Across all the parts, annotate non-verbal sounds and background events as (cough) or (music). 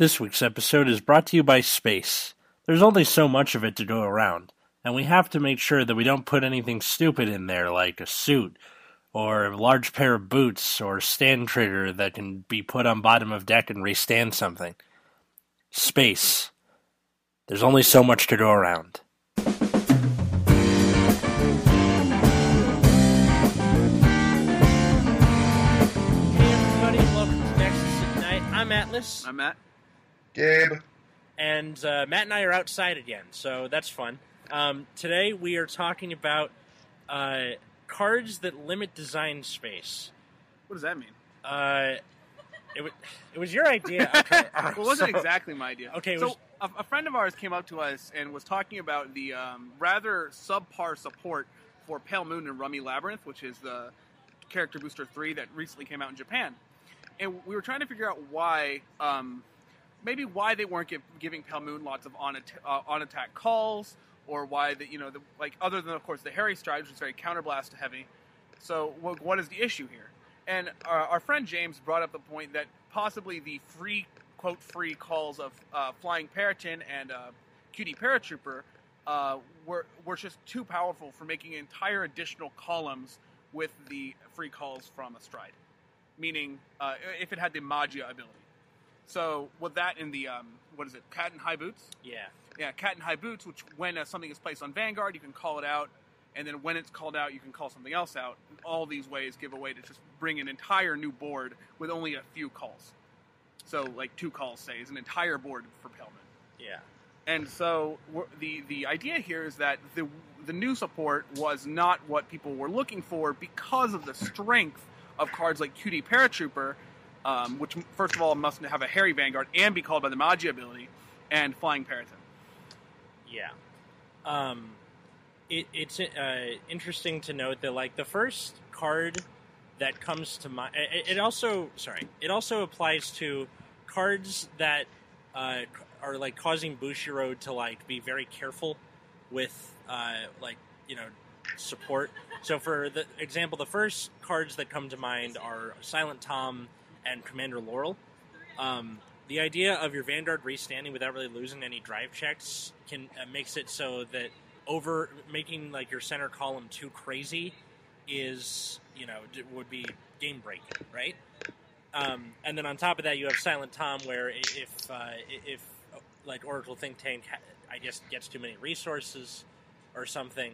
This week's episode is brought to you by space. There's only so much of it to go around, and we have to make sure that we don't put anything stupid in there like a suit, or a large pair of boots, or a stand trigger that can be put on bottom of deck and restand something. Space. There's only so much to go around. Hey everybody, welcome to Nexus at Night. I'm Atlas. I'm Matt. Gabe. and uh, Matt and I are outside again, so that's fun. Um, today we are talking about uh, cards that limit design space. What does that mean? Uh, it, was, it was your idea. (laughs) Okay, Well, it wasn't so- exactly my idea. Okay, it so was- a, a friend of ours came up to us and was talking about the um, rather subpar support for Pale Moon and Rummy Labyrinth, which is the character booster three that recently came out in Japan. And we were trying to figure out why, um, maybe why they weren't give, giving Pale Moon lots of on, at- uh, on attack calls, or why that you know, the, like other than of course the Harry Stride, is very counterblast heavy. So what, what is the issue here? And our, our friend James brought up the point that possibly the free quote free calls of uh, Flying Peryton and uh, Cutie Paratrooper uh, were were just too powerful for making entire additional columns with the free calls from a stride. Meaning, uh, if it had the Magia ability. So with that in the um, what is it, Cat and High Boots? yeah, Yeah, Cat and High Boots, which when uh, something is placed on Vanguard, you can call it out, and then when it's called out, you can call something else out. All these ways give a way to just bring an entire new board with only a few calls. So, like two calls, say, is an entire board for Pale Moon. yeah, And so the the idea here is that the the new support was not what people were looking for because of the strength of cards like Cutie Paratrooper, um, which first of all must have a Harry Vanguard and be called by the Magia ability, and Flying Peryton. yeah. Um, it, it's uh, interesting to note that like the first card that comes to mind. It, it also sorry. It also applies to cards that uh, are like causing Bushiroad to like be very careful with uh, like you know support. So for the example, the first cards that come to mind are Silent Tom and Commander Laurel. Um, the idea of your Vanguard restanding without really losing any drive checks can uh, makes it so that over making like your center column too crazy is you know would be game breaking, right? Um, and then on top of that, you have Silent Tom, where if uh, if uh, like Oracle Think Tank, I guess gets too many resources or something,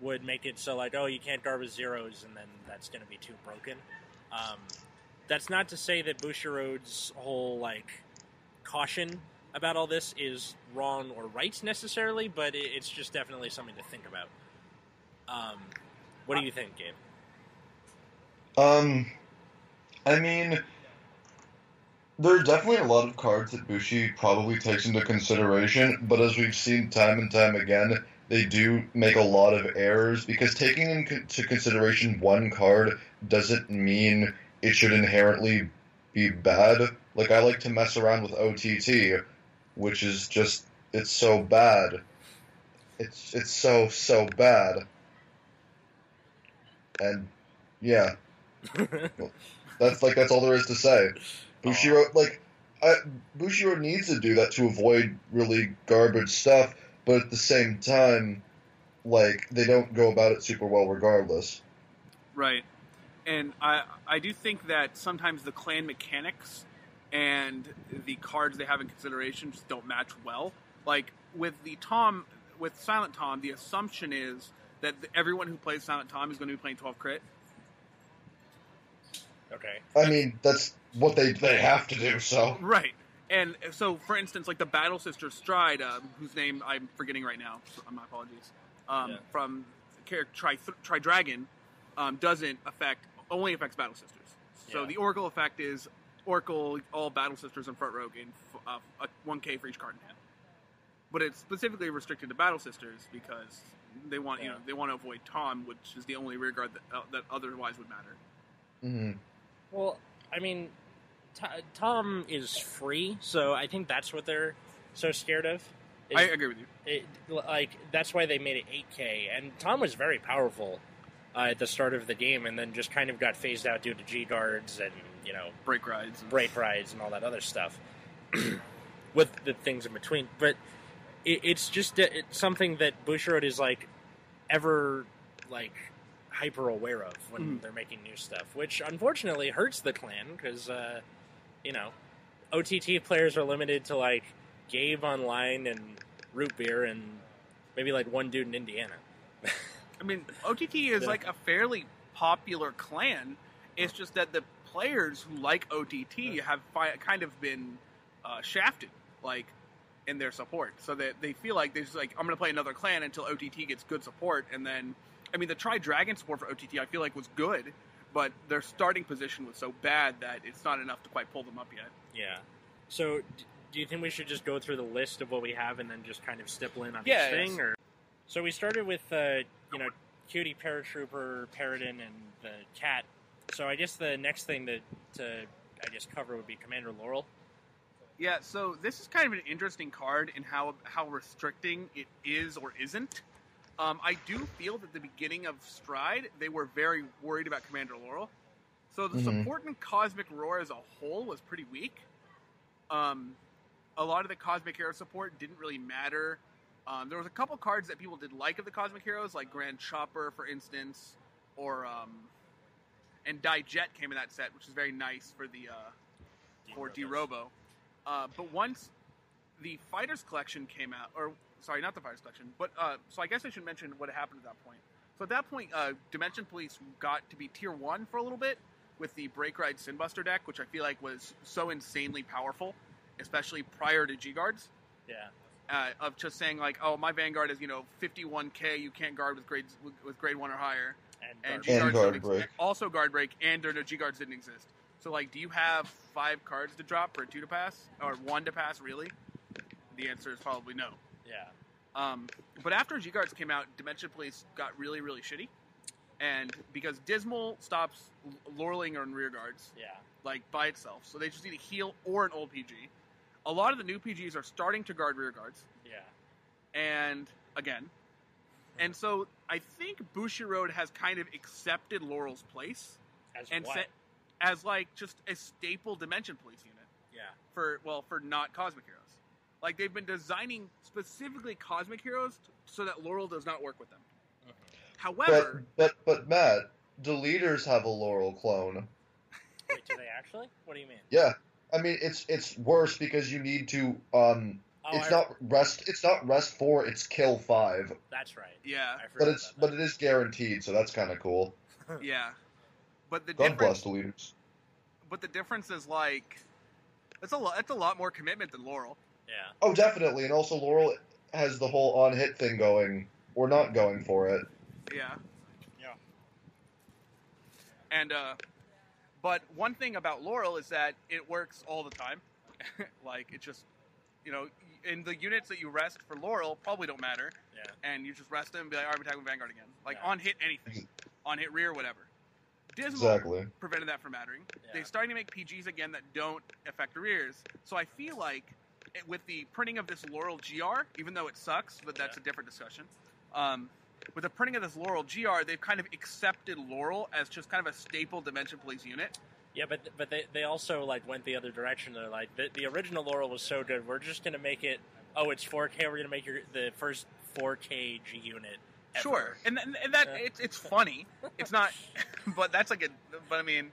would make it so like oh you can't with zeros, and then that's going to be too broken. Um, that's not to say that Bushiroad's whole like caution about all this is wrong or right necessarily, but it, it's just definitely something to think about. Um, what do you think, Gabe? Um, I mean, there are definitely a lot of cards that Bushi probably takes into consideration, but as we've seen time and time again, they do make a lot of errors because taking into consideration one card doesn't mean it should inherently be bad. Like, I like to mess around with OTT, which is just, it's so bad. It's, it's so, so bad. And, yeah. (laughs) That's like that's all there is to say. Bushiro like I, Bushiro needs to do that to avoid really garbage stuff, but at the same time, like they don't go about it super well regardless. Right. And I I do think that sometimes the clan mechanics and the cards they have in consideration just don't match well. Like with the Tom with Silent Tom, the assumption is that everyone who plays Silent Tom is going to be playing 12 crit. Okay. I mean, that's what they they have to do. So Right. And so, for instance, like the Battle Sister Stride, um, whose name I'm forgetting right now, so my apologies, um, Yeah. from character Tri, Tri Dragon, um, doesn't affect only affects Battle Sisters. So Yeah. the Oracle effect is Oracle all Battle Sisters in front row gain f- uh, a 1K for each card in hand. But it's specifically restricted to Battle Sisters because they want you know they want to avoid Tom, which is the only rear guard that, uh, that otherwise would matter. mhm. Well, I mean, T- Tom is free, so I think that's what they're so scared of. is I agree with you. it, like that's why they made it 8K. And Tom was very powerful uh, at the start of the game, and then just kind of got phased out due to G guards and you know Break rides. and- break rides and all that other stuff. (clears throat) with the things in between. But it, it's just it's something that Bushiroad is like ever like hyper aware of when Mhm. they're making new stuff, which unfortunately hurts the clan because uh, you know OTT players are limited to like Gabe online and root beer and maybe like one dude in Indiana. I mean, OTT is Yeah. like a fairly popular clan. It's just that the players who like OTT have fi- kind of been uh, shafted, like in their support, so that they feel like they're just like, I'm going to play another clan until OTT gets good support, and then, I mean, the Tri Dragon support for OTT I feel like was good, but their starting position was so bad that it's not enough to quite pull them up yet. Yeah. So, d- do you think we should just go through the list of what we have and then just kind of stipple in on Yeah, each thing? yes. Or so we started with uh, you know Cutie Paratrooper, Peryton, and the cat. So I guess the next thing that to I guess cover would be Commander Laurel. Yeah, so this is kind of an interesting card in how how restricting it is or isn't. Um, I do feel that the beginning of Stride, they were very worried about Commander Laurel. So the Mhm. support in Cosmic Roar as a whole was pretty weak. Um, a lot of the Cosmic Hero support didn't really matter. Um, there was a couple cards that people did like of the Cosmic Heroes, like Grand Chopper, for instance, or um, and Die Jet came in that set, which is very nice for the uh, for D Robo. Uh, but once the Fighters Collection came out, or sorry, not the Fighters Collection, but uh, so I guess I should mention what happened at that point. So at that point, uh, Dimension Police got to be tier one for a little bit with the Break Ride Sinbuster deck, which I feel like was so insanely powerful, especially prior to G Guards. Yeah. Uh, of just saying like, oh, my Vanguard is you know 51k, you can't guard with grades with, with grade one or higher, And, and Guard- G And guards guard break. exist. also guard break, and there no G guards didn't exist. So like, do you have five cards to drop for two to pass or one to pass? Really? The answer is probably no. yeah. Um, but after G guards came out, Dimension Police got really really shitty, and because Dismal stops l- Lorling on rear guards Yeah. like by itself, so they just need a heal or an old PG. A lot of the new PGs are starting to guard rear guards Yeah. and again. And so I think Bushiroad has kind of accepted Laurel's place As and what? set as like just a staple Dimension Police unit yeah. for well for not Cosmic Heroes. Like they've been designing specifically Cosmic Heroes t- so that Laurel does not work with them. Mhm. However, But but but Matt, the leaders have a Laurel clone. Wait, do they actually? What do you mean? Yeah, I mean it's it's worse because you need to um. Oh, it's I- not rest. It's not rest four. It's kill five. That's right. yeah, I forgot But it's but it is guaranteed, so that's kind of cool. (laughs) yeah. But the God difference, bless the leaders. but the difference is like, it's a lot. It's a lot more commitment than Laurel. Yeah. Oh, definitely, and also Laurel has the whole on hit thing going. We're not going for it. Yeah. Yeah. And uh but one thing about Laurel is that it works all the time. (laughs) like it just you know, in the units that you rest for Laurel probably don't matter, Yeah. and you just rest them and be like, all right, we're attacking Vanguard again. Like Yeah. on hit anything, (clears throat) on hit rear, whatever. Dismal Exactly. prevented that from mattering. Yeah. They're starting to make PGs again that don't affect rears. So I feel like it, with the printing of this Laurel GR, even though it sucks, but that's Yeah. a different discussion. Um, with the printing of this Laurel GR, they've kind of accepted Laurel as just kind of a staple Dimension Police unit. Yeah, but but they, they also like went the other direction. They're like the, the original Laurel was so good. We're just gonna make it. Oh, it's 4K. We're gonna make your the first 4K G unit. Ever. Sure, and, and, and that it's it's funny. It's not, (laughs) but that's like a. But I mean,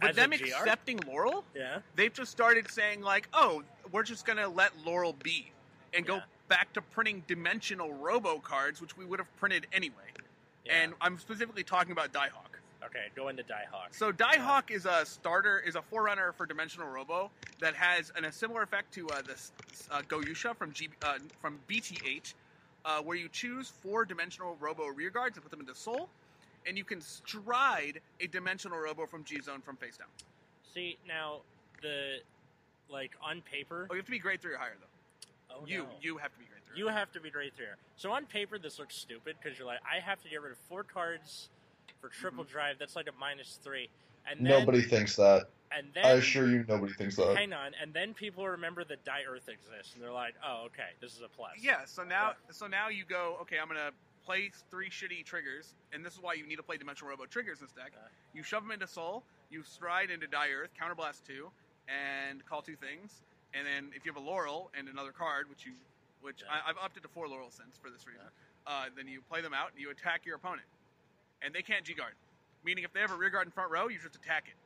with As them accepting Laurel, Yeah. they've just started saying like, "Oh, we're just gonna let Laurel be," and go Yeah. Back to printing dimensional Robo cards, which we would have printed anyway. yeah. And I'm specifically talking about Diehawk. okay, go into Diehawk. So Diehawk is a starter, is a forerunner for Dimensional Robo that has an, a similar effect to uh, this uh, Goyusha from G, uh, from BT8, uh, where you choose four Dimensional Robo rear guards and put them into Soul, and you can stride a Dimensional Robo from G Zone from face down. See now the like on paper. Oh, you have to be grade three or higher though. Oh, you no. you have to be grade three. You have to be right there. So on paper, this looks stupid because you're like, I have to get rid of four cards for triple drive. That's like a minus three, and then Nobody thinks that. and I assure you, nobody thinks that. hang on, and then people remember that Die Earth exists, and they're like, oh, okay, this is a plus. Yeah, so now so now you go, okay, I'm gonna play three shitty triggers, and this is why you need to play Dimensional Robo triggers in this deck. Uh. You shove them into Soul, you stride into Die Earth, counterblast two, and call two things, and then if you have a Laurel and another card, which you, which Yeah. I, I've upped it to four Laurels since for this reason, uh, then you play them out and you attack your opponent, and they can't G guard, meaning if they have a rear guard in front row, you just attack it,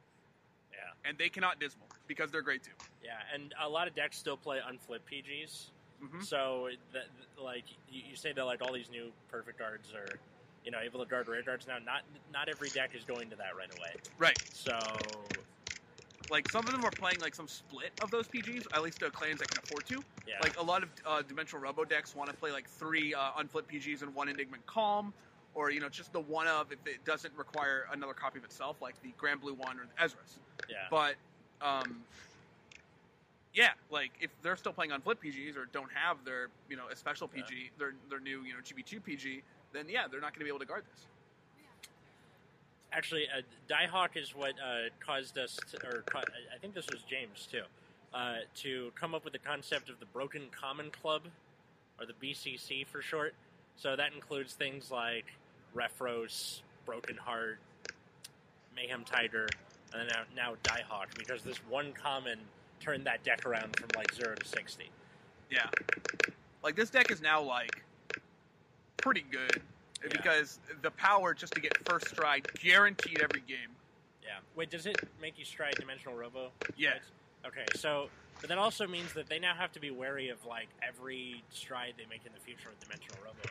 Yeah, and they cannot dismal because they're great too. yeah, and a lot of decks still play unflip PGs. hmm So that like you, you say that like all these new perfect guards are, you know, able to guard rear guards now. Not not every deck is going to that right away. Right. So Like some of them are playing like some split of those PGs, at least the clans that can afford to. yeah, Like a lot of uh, dimensional robo decks want to play like three uh, unflip PGs and one Enigma Calm, or you know just the one of if it doesn't require another copy of itself, like the Grand Blue one or the Ezra's. yeah, But um, yeah, like if they're still playing unflip PGs or don't have their you know a special PG, their their new you know GB2 PG, then yeah, they're not going to be able to guard this. Actually, uh, Diehawk is what uh, caused us, to, or ca- I think this was James too, uh, to come up with the concept of the Broken Common Club, or the BCC for short. So that includes things like Refros, Broken Heart, Mayhem Tiger, and now now Diehawk, because this one common turned that deck around from like zero to sixty. Yeah, like this deck is now like pretty good Yeah. because the power just to get first stride guaranteed every game. Yeah. Wait, does it make you stride Dimensional Robo? Yeah. Okay, so but that also means that they now have to be wary of like every stride they make in the future with Dimensional Robo.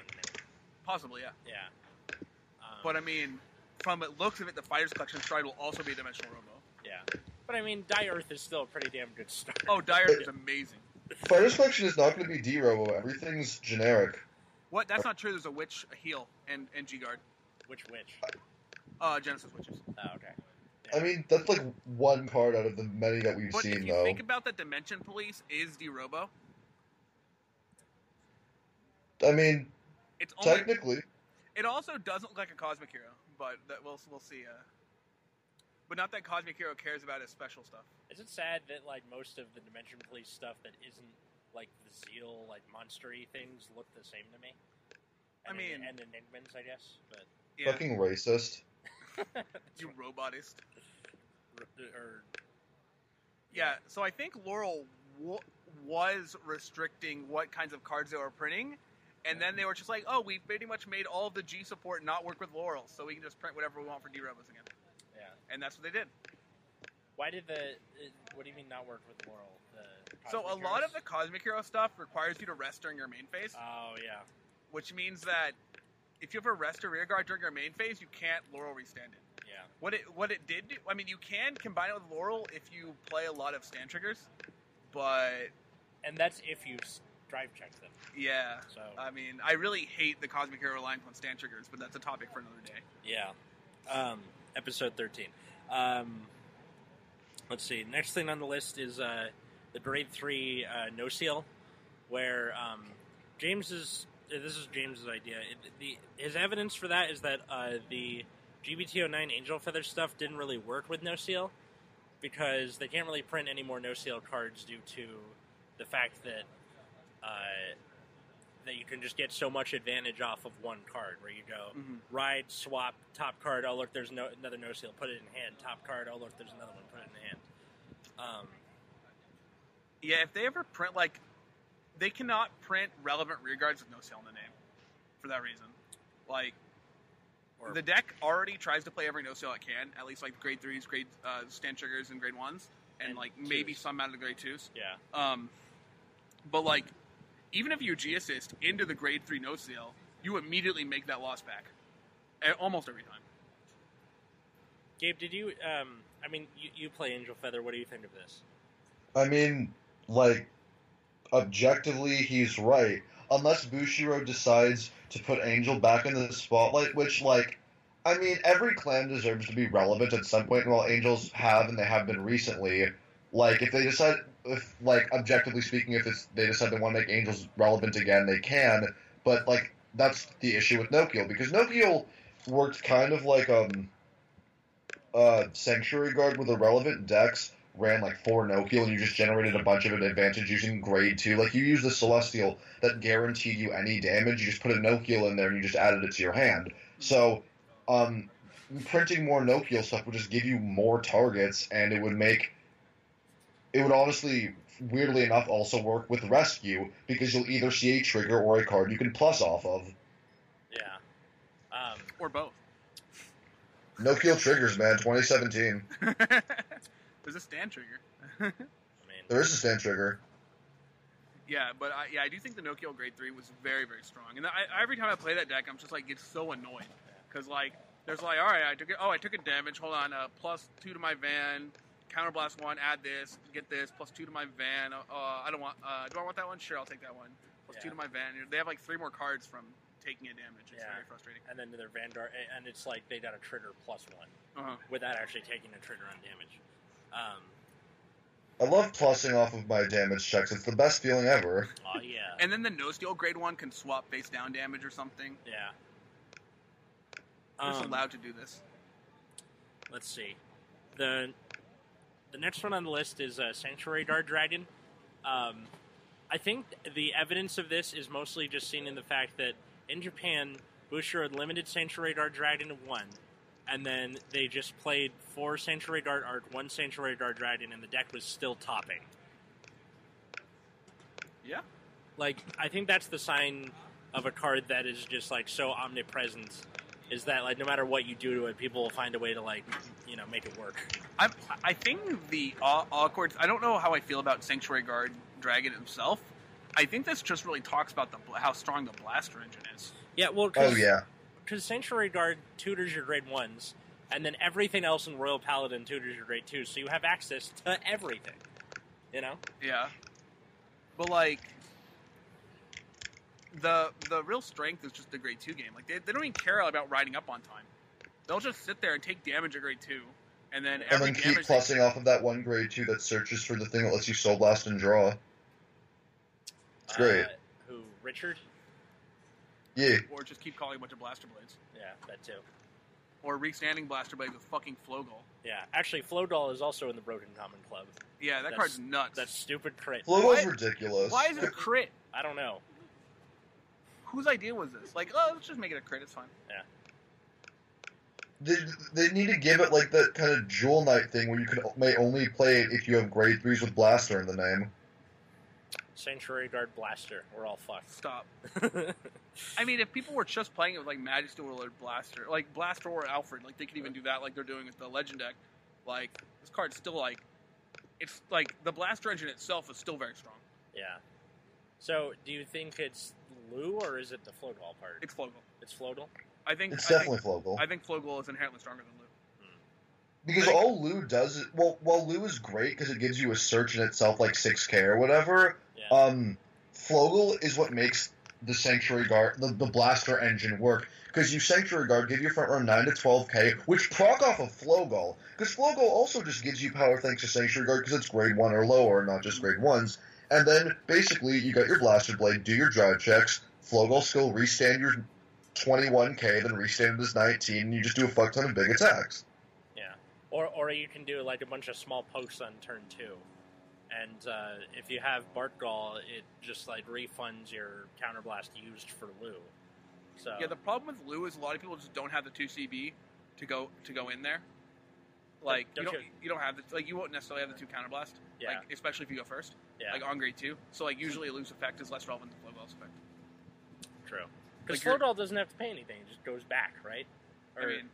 Possibly, yeah. Yeah. Um, But I mean, from it looks of it, the Fighters Collection stride will also be a Dimensional Robo. yeah. But I mean, Die Earth is still a pretty damn good (laughs) start. Oh, Dire Earth is amazing. Fighters Collection is not going to be D Robo. Everything's generic. What? That's not true. There's a Witch, a Heal, and, and G Guard. Which witch? Uh, Genesis Witches. Oh, okay. I mean, that's like one card out of the many that we've But if seen, you though. think about that, Dimension Police is D Robo. I mean, It's only. technically, It also doesn't look like a Cosmic Hero, but that we'll we'll see. Uh, but not that Cosmic Hero cares about his special stuff. Is it sad that like most of the Dimension Police stuff that isn't like the Zeal, like monstery things look the same to me? I mean- and Enigmans, I guess, but Yeah, fucking racist. (laughs) you robotist. or Yeah, so I think Laurel w- was restricting what kinds of cards they were printing, and then they were just like, "Oh, we've pretty much made all of the G support not work with Laurel, so we can just print whatever we want for D Robos again." yeah. And that's what they did. Why did the? What do you mean not work with Laurel? So a Cosmic lot of the Cosmic Hero stuff requires you to rest during your main phase, Oh yeah, which means that if you have a rest or rear guard during your main phase, you can't Laurel restand it. yeah. What it what it did do, I mean, you can combine it with Laurel if you play a lot of stand triggers, but And that's if you drive check them. yeah. So I mean, I really hate the Cosmic Hero reliance on stand triggers, but that's a topic for another day. yeah. Um, episode thirteen. Um, let's see. Next thing on the list is uh, the grade three uh, no seal, where um, James is. uh, This is James's idea. It, the his evidence for that is that uh, the GBT09 Angel Feather stuff didn't really work with no seal because they can't really print any more no seal cards due to the fact that uh, that you can just get so much advantage off of one card where you go Mhm. ride, swap, top card. Oh look, there's no another no seal. Put it in hand. Top card. Oh look, there's another one. Put it in hand. Um, Yeah, if they ever print like, they cannot print relevant rear guards with no seal in the name, for that reason. Like or the deck already tries to play every no seal it can, at least like grade threes, grade uh, stand triggers, and grade ones, and, And like maybe some out of the grade twos. yeah, Um, but like, even if you G assist into the grade three no seal, you immediately make that loss back, almost every time. Gabe, did you? Um, I mean, you, you play Angel Feather. What do you think of this? I mean, like, objectively, he's right. Unless Bushiro decides to put Angel back in the spotlight, which, like, I mean, every clan deserves to be relevant at some point. While Angels have, and they have been recently, like, if they decide, if, like, objectively speaking, if it's, they decide they want to make Angels relevant again, they can. But, like, that's the issue with Nokiel, because Nokiel worked kind of like, um, uh, Sanctuary Guard with irrelevant decks ran like four Nokiel and you just generated a bunch of an advantage using grade two. Like you use the Celestial that guaranteed you any damage, you just put a Nokiel in there and you just added it to your hand. So um, printing more Nokiel stuff would just give you more targets and it would make it would honestly weirdly enough, also work with rescue because you'll either see a trigger or a card you can plus off of. Yeah. Um, or both. No kill triggers, man. 2017. (laughs) There's a stand trigger. (laughs) I mean, There is a stand trigger. Yeah, but I, yeah, I do think the no kill grade three was very very strong. And I, every time I play that deck, I'm just like get so annoyed because like there's like all right, I took it. Oh, I took a damage. Hold on, uh, plus two to my van. Counterblast one. Add this. Get this. Plus two to my van. Uh, I don't want. Uh, do I want that one? Sure, I'll take that one. Plus two Yeah. to my van. They have like three more cards from taking a damage. It's Yeah. very frustrating. and then their Vanguard, and it's like they got a trigger plus one Uh-huh. without actually taking a trigger on damage. Um, I love plussing off of my damage checks. It's the best feeling ever. oh yeah, And then the no steal grade one can swap face down damage or something. yeah. They're just Um, allowed to do this. let's see. The the next one on the list is uh, Sanctuary Guard Dragon. Um, I think the evidence of this is mostly just seen in the fact that in Japan, Bushido had limited Sanctuary Guard Dragon to one, and then they just played four Sanctuary Guard Art, one Sanctuary Guard Dragon, and the deck was still topping. Yeah. Like, I think that's the sign of a card that is just like so omnipresent. Is that like no matter what you do to it, people will find a way to like, you know, make it work. I I think the aw- awkward. I don't know how I feel about Sanctuary Guard Dragon himself. I think this just really talks about the how strong the blaster engine is. Yeah, well, Oh yeah. Because Sanctuary Guard tutors your grade ones, and then everything else in Royal Paladin tutors your grade twos, so you have access to everything. You know? Yeah, but like the the real strength is just the grade two game. Like they, they don't even care about riding up on time. They'll just sit there and take damage at grade two, and then And every then keep plussing off of that one grade two that searches for the thing that lets you soul blast and draw. It's great. Uh, who? Richard? Yeah. or just keep calling a bunch of blaster blades, Yeah, that too. or re-standing blaster blades with fucking Flogal. Yeah, actually, Flogal is also in the Broken Common Club. Yeah, that That's- card's nuts. That stupid crit. Flogal's Why- ridiculous. Why is it a crit? (laughs) I don't know. Whose idea was this? Like, oh, let's just make it a crit. It's fine. Yeah. They, they need to give it like that kind of Jewel Knight thing where you can may only play it if you have grade threes with Blaster in the name. Sanctuary Guard Blaster. We're all fucked. Stop. (laughs) I mean, if people were just playing it with like Majesty or Blaster, like Blaster or Alfred, like they could even do that, like they're doing with the Legend deck. Like this card's still like, it's like the Blaster engine itself is still very strong. yeah. So, do you think it's Lou or is it the Flogal part? It's Flogal. It's Flogal. I think It's I definitely think, Flogal. I think Flogal is inherently stronger than Lou. Because all Lou does is, well, while Lou is great because it gives you a search in itself like 6k or whatever, Yeah. um, Flogal is what makes the Sanctuary Guard, the, the Blaster engine work. Because you Sanctuary Guard give your front row 9 to 12k, which proc off of Flogal. Because Flogal also just gives you power thanks to Sanctuary Guard because it's grade 1 or lower, not just grade 1s. And then basically you got your Blaster Blade, do your drive checks, Flogel skill, restand your 21k, then restand as 19, and you just do a fuck ton of big attacks. Or or you can do like a bunch of small pokes on turn two. And uh, if you have Bartgall, it just like refunds your counterblast used for Lou. So Yeah, the problem with Lou is a lot of people just don't have the two CB to go to go in there. Like Don't you don't you- you don't have the like you won't necessarily have the two counterblast. Yeah. Like especially if you go first. yeah, Like on grade two. So like usually Lou's effect is less relevant than Flogal's effect. true. Because like you're- doesn't have to pay anything; it just goes back, right? I mean,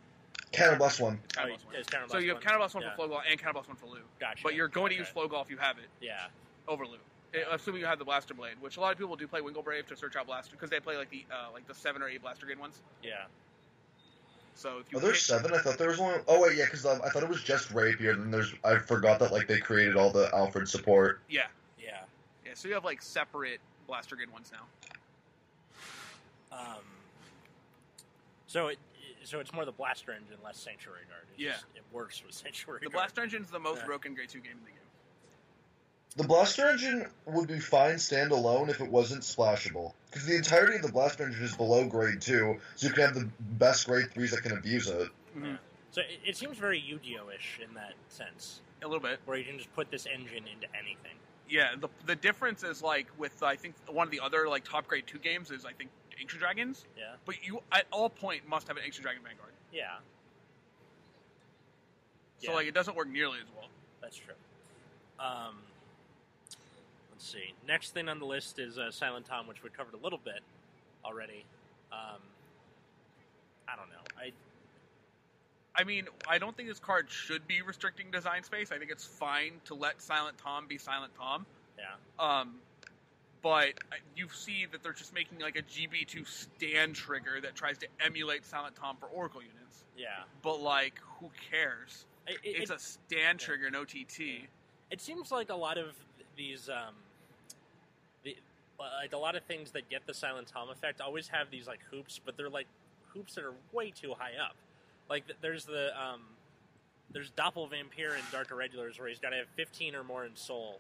Counterblast 1. it's oh, counterblast it's counterblast So you have one. counterblast one Yeah. for Flogal and counterblast one for Lou. Gotcha. But you're going to use Okay. Flogal if you have it Yeah, over Lou. Eh, Assuming you have the Blaster Blade, which a lot of people do play Wingal Brave to search out Blaster because they play like the uh, like the seven or eight Blaster Grade ones. yeah. So if you Are there hit- seven? I thought there was only. Oh wait, yeah, because I thought it was just Rapier. Then there's. I forgot that like they created all the Alfred support. yeah Yeah. yeah, so you have like separate Blaster Grade ones now. Um, so it so it's more the blaster engine, less sanctuary guard. It's Yeah. just, it works with sanctuary The guard. Blaster Engine is the most Yeah. broken Grade two game in the game. The Blaster Engine would be fine standalone if it wasn't splashable. Because the entirety of the Blaster Engine is below grade two, so you can have the best grade threes that can abuse it. Mhm. So it, it seems very Yu-Gi-Oh-ish in that sense, A little bit. where you can just put this engine into anything. Yeah, the the difference is like with I think one of the other like top grade two games is I think Ancient Dragons, Yeah. but you at all point must have an Ancient Dragon Vanguard. Yeah, So Yeah. like it doesn't work nearly as well. that's true. Um, let's see. Next thing on the list is uh, Silent Tom, which we covered a little bit already. Um, I don't know. I I mean, I don't think this card should be restricting design space. I think it's fine to let Silent Tom be Silent Tom. yeah. Um, but you see that they're just making like a GB2 stand trigger that tries to emulate Silent Tom for Oracle units. Yeah. But like, who cares? It, it, It's it, a stand yeah. trigger, no TT. it seems like a lot of these, um, the like a lot of things that get the Silent Tom effect always have these like hoops, but they're like hoops that are way too high up. Like there's the um, there's Doppelvampire in Dark Irregulars where he's got to have 15 or more in Soul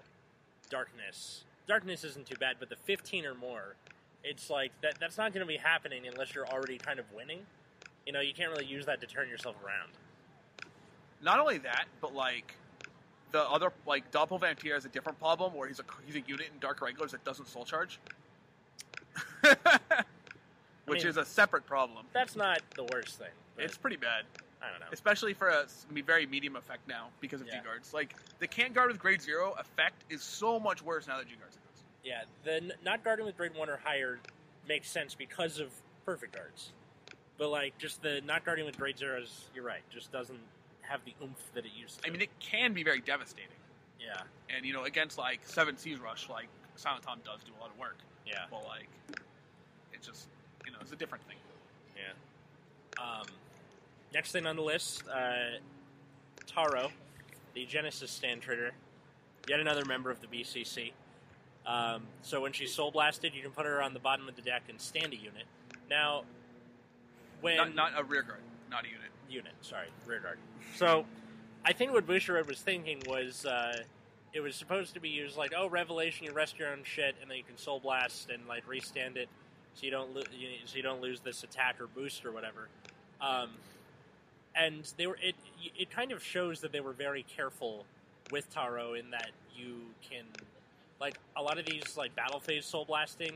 Darkness. Darkness isn't too bad, but the 15 or more, it's like that. That's not going to be happening unless you're already kind of winning. You know, you can't really use that to turn yourself around. Not only that, but like the other like Doppelvampire has a different problem where he's a he's a unit in Dark Irregulars that doesn't soul charge. (laughs) Which mean- is a separate problem. That's not the worst thing. It's pretty bad. I don't know. especially for a very medium effect now because of Yeah. G guards. Like the can't guard with grade zero effect is so much worse now that G guards exist. Yeah, the n- not guarding with grade one or higher makes sense because of perfect guards. But like just the not guarding with grade zeros, you're right, just doesn't have the oomph that it used to. I mean, it can be very devastating, yeah, and you know, against like Seven Seas Rush, like Silent Tom does do a lot of work, yeah, but like it's just you know, it's a different thing. yeah. Um, next thing on the list, uh, Taro, the Genesis stand trader, yet another member of the BCC. Um, so when she's soul blasted, you can put her on the bottom of the deck and stand a unit. Now, when Not, not a rear guard, not a unit. unit. Sorry, rear guard. So, I think what Bushiroad was thinking was uh, it was supposed to be used like, oh, Revelation, you rest your own shit, and then you can Soul Blast and like restand it, so you don't lo- you, so you don't lose this attack or boost or whatever. Um, and they were it it kind of shows that they were very careful with Taro in that you can like a lot of these like battle phase soul blasting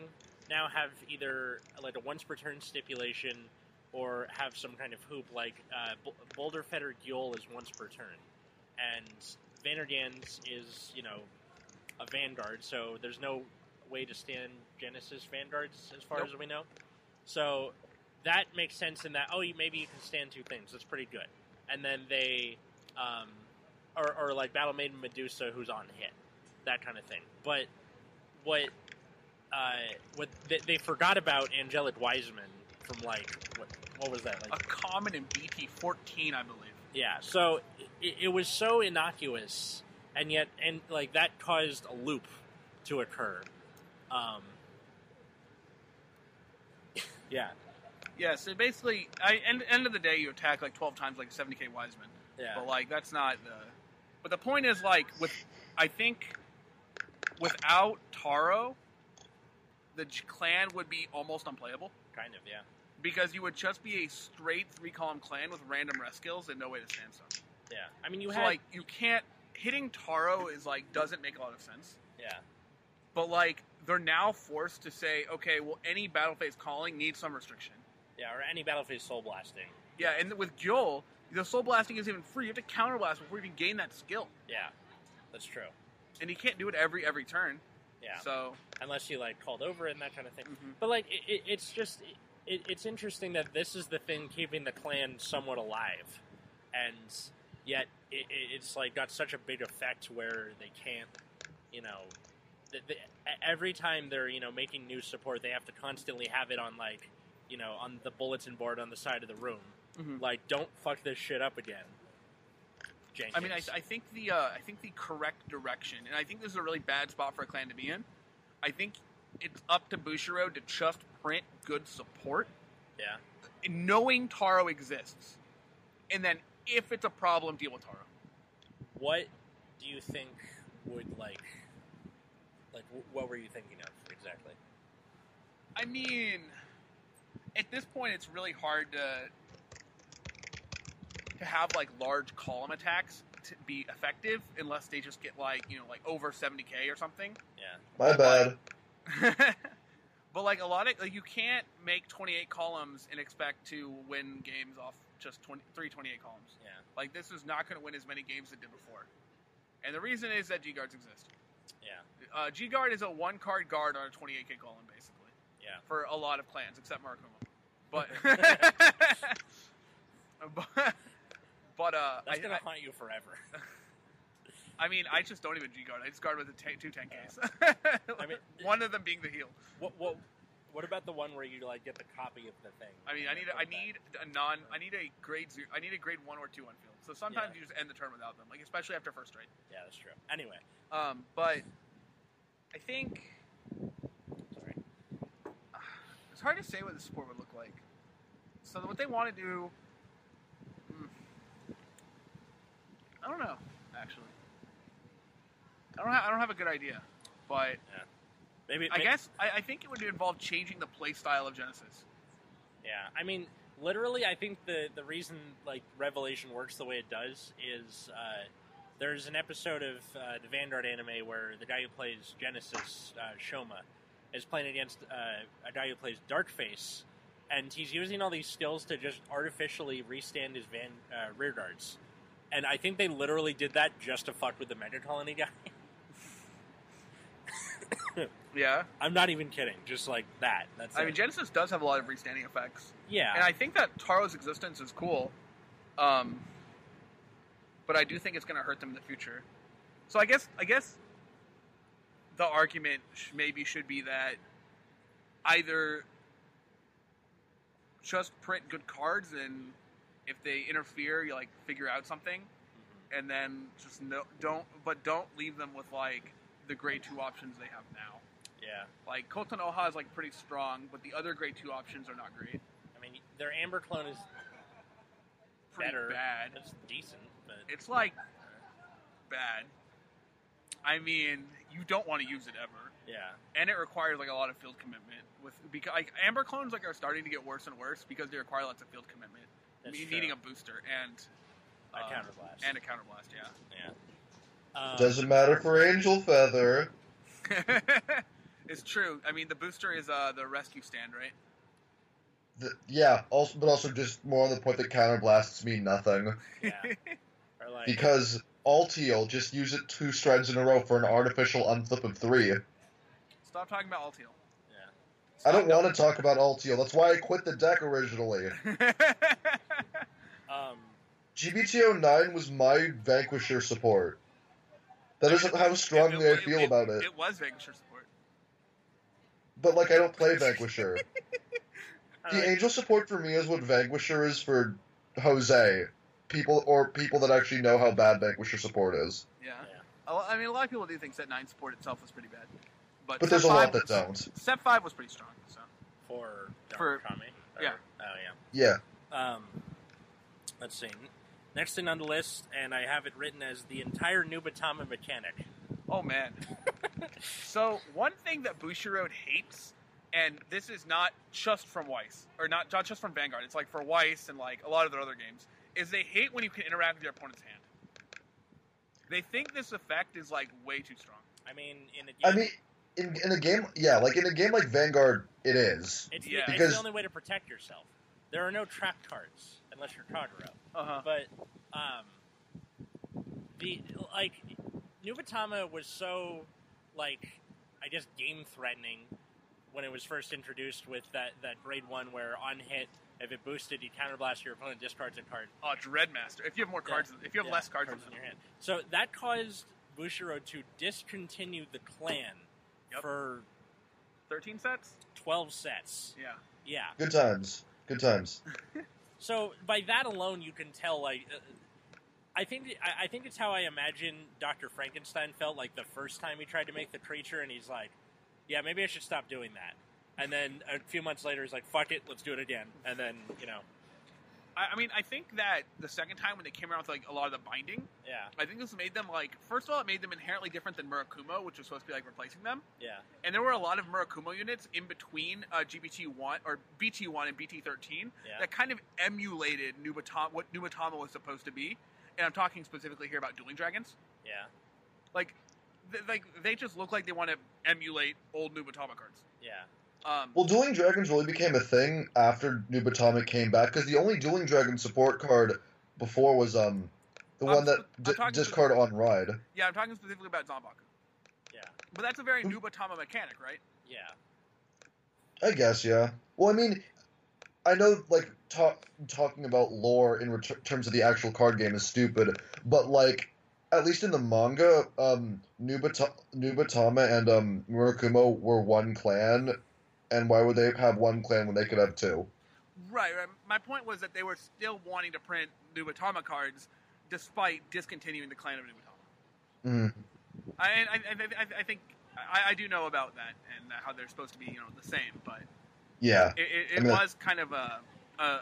now have either like a once per turn stipulation or have some kind of hoop like uh, B- Boulder Fetter Gyul is once per turn, and Vanergans is you know a Vanguard, so there's no way to stand Genesis Vanguards as far Nope. as we know. So that makes sense in that oh you, maybe you can stand two things. That's pretty good. And then they um, or, or like Battle Maiden Medusa who's on hit, that kind of thing. But what uh, what they, they forgot about Angelic Wiseman from like what what was that like A common in BT fourteen, I believe. yeah so it, it was so innocuous and yet and like that caused a loop to occur um (laughs) yeah Yeah, so basically, I end end of the day, you attack like twelve times, like seventy k Wiseman. yeah But like that's not the. But the point is like with, I think, without Taro, the clan would be almost unplayable kind of yeah because you would just be a straight three column clan with random rest skills and no way to stand stone. yeah i mean you so had like you can't hitting Taro is like doesn't make a lot of sense. yeah But like they're now forced to say, okay, well any battle phase calling needs some restriction. Yeah or any battlefield soul blasting Yeah, and with Joel, the soul blasting is even free. You have to counter blast before you can gain that skill, yeah that's true and you can't do it every every turn. yeah So unless you like called over it and that kind of thing mhm. But like, it, it, it's just it, it's interesting that this is the thing keeping the clan somewhat alive, and yet it, it, it's like got such a big effect where they can't, you know, th th every time they're you know making new support, they have to constantly have it on like, you know, on the bulletin board on the side of the room, Mhm. like don't fuck this shit up again. Jenkins. I mean, I, I think the uh, I think the correct direction, and I think this is a really bad spot for a clan to be in. I think it's up to Bushiro to just print good support, yeah, knowing Taro exists, and then if it's a problem, deal with Taro. what do you think would like, like wh- what were you thinking of exactly? I mean, at this point, it's really hard to to have like large column attacks to be effective unless they just get like you know like over 70k or something. Yeah. My bad. (laughs) but like a lot of like you can't make 28 columns and expect to win games off just 20, 328 columns. Yeah. Like this is not going to win as many games as it did before. And the reason is that G guards exist. Yeah, Uh, G guard is a one card guard on a 28k column basically, yeah. for a lot of clans except Murakumo. But, (laughs) (laughs) but, but uh, That's I, gonna I, haunt you forever. (laughs) I mean, I just don't even G guard. I just guard with the ta- two 10ks. I mean- one of them being the heal. what what what about the one where you like get the copy of the thing? I mean, I need a, I need a non I need a grade zero I need a grade one or two on field. So sometimes Yeah. you just end the turn without them, like especially after first trade. Yeah, that's true. Anyway, Um, but I think sorry. It's hard to say what the support would look like. So what they want to do, mm, I don't know. Actually, I don't. Ha- I don't have a good idea, but Maybe I may- guess I, I think it would involve changing the play style of Genesis. Yeah, I mean, literally, I think the the reason like Revelation works the way it does is uh, there's an episode of uh, the Vanguard anime where the guy who plays Genesis, uh, Shoma, is playing against uh, a guy who plays Darkface, and he's using all these skills to just artificially restand his van uh, rear guards. And I think they literally did that just to fuck with the Mega Colony guy. (coughs) Yeah, I'm not even kidding. Just like that. That's I it. mean Genesis does have a lot of restanding effects. yeah. And I think that Taro's existence is cool. Um, but I do think it's going to hurt them in the future. So I guess I guess the argument maybe should be that either just print good cards and if they interfere, you like figure out something, Mhm. and then just no, don't but don't leave them with like the grade two options they have now. yeah. Like Kotonoha is like pretty strong, but the other grade two options are not great. I mean, their Amber clone is Pretty better. bad. It's decent, but It's like bad. I mean, you don't want to use it ever, yeah, and it requires like a lot of field commitment. With because like Amber clones like are starting to get worse and worse because they require lots of field commitment, that's Me- true. needing a booster and a uh, counterblast. and a counterblast. yeah. Um, Doesn't matter for Angel Feather. Yeah, (laughs) it's true. I mean, the booster is uh, the rescue stand, right? The, yeah, also, but also just more on the point that counterblasts mean nothing yeah. Or like, because Altiel just use it two strides in a row for an artificial unflip of three. Stop talking about Altiel. yeah. I don't want to talk about Altiel. That's why I quit the deck originally. (laughs) Um, GBTO nine was my Vanquisher support. That isn't how strongly It- I feel it- about it. It was Vanquisher support. But like, I don't play Vanquisher. (laughs) The like- angel support for me is what Vanquisher is for Jose. People or people that actually know how bad Vanquisher support is. Yeah. Yeah. I mean, a lot of people do think Set Nine support itself was pretty bad, but, But there's a lot that was- don't. Set Five was pretty strong. So for For- Kami. yeah. Oh Yeah. yeah. Um, let's see. Next thing on the list, and I have it written as the entire Nubatama mechanic. Oh man. (laughs) so one thing that Bushiroad hates, and this is not just from Weiss, or not, not just from Vanguard, it's like for Weiss and like a lot of their other games, is they hate when you can interact with your opponent's hand. They think this effect is like way too strong. I mean, in a game, I mean, in, in a game, yeah, like in a game like Vanguard, it is. it's, yeah. the, it's Because- the only way to protect yourself. There are no trap cards unless you're Kagura. Uh-huh. but um, the like Nubatama was so like I guess game threatening when it was first introduced with that that grade one where on hit if it boosted you counterblast your opponent discards a card. Oh, Dreadmaster. If you have more Yeah. cards, if you have Yeah, less cards, in your hand, so that caused Bushiroad to discontinue the clan Yep. for thirteen sets. twelve sets. Yeah. Yeah, Good times. Good times. (laughs) So by that alone, you can tell. Like, uh, I think I, I think it's how I imagine Doctor Frankenstein felt like the first time he tried to make the creature, and he's like, "Yeah, maybe I should stop doing that." And then a few months later, he's like, "Fuck it, let's do it again." And then you know, I, I mean, I think that the second time when they came around with like a lot of the binding, yeah, I think this made them like first of all, it made them inherently different than Murakumo, which was supposed to be like replacing them. yeah, And there were a lot of Murakumo units in between uh, GBT one or BT one and BT thirteen yeah, that kind of emulated Nubatama, what Nubatama was supposed to be. And I'm talking specifically here about dueling dragons. yeah, Like, th- like they just look like they want to emulate old Nubatama cards. yeah. Um, Well, Dueling Dragons really became a thing after Nubatama came back because the only Dueling Dragon support card before was um the I'm one that sp- d- discard on ride. yeah, I'm talking specifically about Zombaku. Yeah, But that's a very Nubatama mechanic, right? yeah, I guess, yeah. Well, I mean, I know, like, talk, talking about lore in ret- terms of the actual card game is stupid, but, like, at least in the manga, um, Nubata- Nubatama and um, Murakumo were one clan, and why would they have one clan when they could have two? Right, right. My point was that they were still wanting to print new Nubatama cards despite discontinuing the clan of Nubatama. Mm. I, I, I, I- I think I, I do know about that and how they're supposed to be, you know, the same, but Yeah. it, it, I it mean- was kind of a, a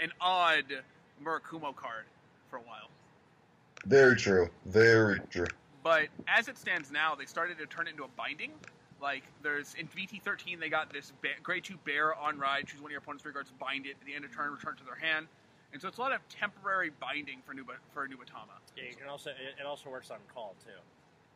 an odd Murakumo card for a while. Very true. Very true. But as it stands now, they started to turn it into a binding. Like there's in VT13, they got this ba- grade two bear on ride. Choose one of your opponent's rear guards, bind it at the end of turn, return it to their hand. And so it's a lot of temporary binding for Nuba for Nubatama. yeah. You can also it, it also works on call too.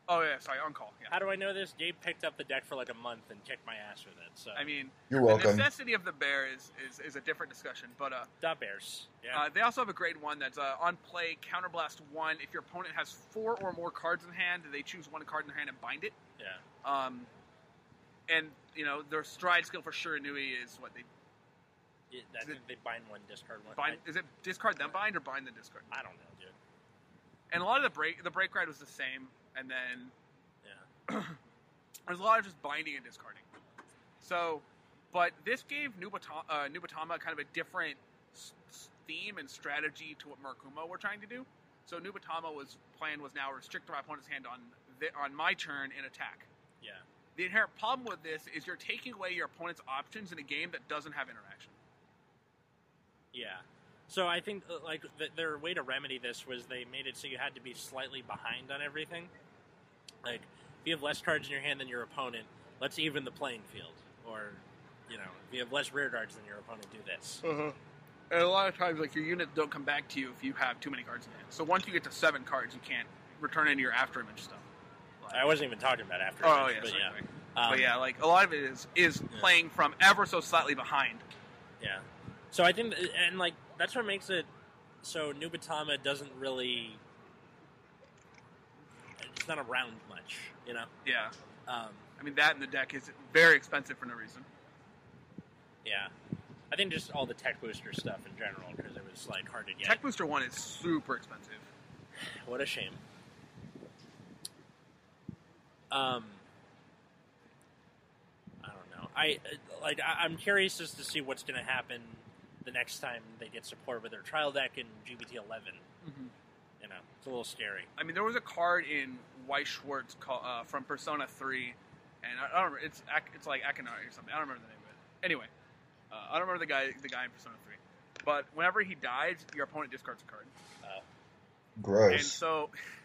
Oh yeah, sorry, on call. Yeah. How do I know this? Gabe picked up the deck for like a month and kicked my ass with it. So I mean, You're welcome. the necessity of the bear is, is, is a different discussion. But uh, dot bears. Yeah, uh, they also have a grade one that's uh, on play counterblast one. If your opponent has four or more cards in hand, they choose one card in their hand and bind it. yeah. Um, and you know their stride skill for Shiranui is what they It, I Is they bind one, discard one. bind. Is it discard then bind or bind then discard? I, don't know, dude. And a lot of the break the break ride was the same, and then Yeah, (clears throat) there's a lot of just binding and discarding. So, but this gave Nubatama, uh, Nubatama kind of a different s- theme and strategy to what Murakumo were trying to do. So Nubatama was plan was now restrict my opponent's hand on the, on my turn and attack. Yeah. The inherent problem with this is you're taking away your opponent's options in a game that doesn't have interaction. Yeah. So I think uh, like th- their way to remedy this was they made it so you had to be slightly behind on everything. Like if you have less cards in your hand than your opponent, let's even the playing field. Or you know, if you have less rear guards than your opponent, do this. And a lot of times, like your units don't come back to you if you have too many cards in hand. So once you get to seven cards, you can't return any of your after image stuff. I wasn't even talking about after. Oh yeah, but yeah. Um, but yeah, like a lot of it is is playing from ever so slightly behind. Yeah. So I think, and like that's what makes it so Nubatama doesn't really. It's not around much, you know. Yeah, Um, I mean that in the deck is very expensive for no reason. yeah. I think just all the tech booster stuff in general because it was like hard to get. Tech Booster One is super expensive. (sighs) What a shame. Um, I don't know. I uh, like. I, I'm curious as to see what's going to happen the next time they get support with their trial deck in GBT 11. You know, it's a little scary. I mean, there was a card in Weiss Schwarz call, uh, from Persona Three, and I, I don't remember. It's it's like Akinari or something. I don't remember the name of it. Anyway, uh, I don't remember the guy the guy in Persona Three. But whenever he dies, your opponent discards a card. Uh, And Gross. so, (laughs)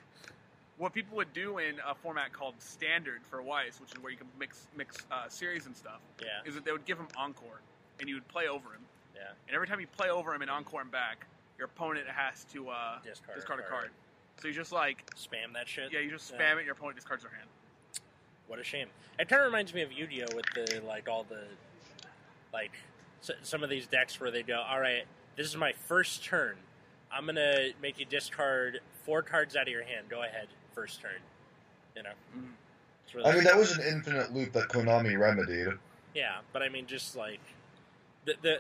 what people would do in a format called Standard for Weiss, which is where you can mix mix uh, series and stuff, yeah, is that they would give him Encore, and you would play over him. yeah. And every time you play over him and Encore him back, your opponent has to uh, Discard, discard a card. So you just like, Spam that shit. yeah, you just Yeah. spam it. Your opponent discards their hand. What a shame. It kind of reminds me of Yu-Gi-Oh with the like all the like s- some of these decks where they go, all right, this is my first turn. I'm gonna make you discard four cards out of your hand. Go ahead, first turn. You know. Really- I mean, that was an infinite loop that Konami remedied. yeah, but I mean, just like the the.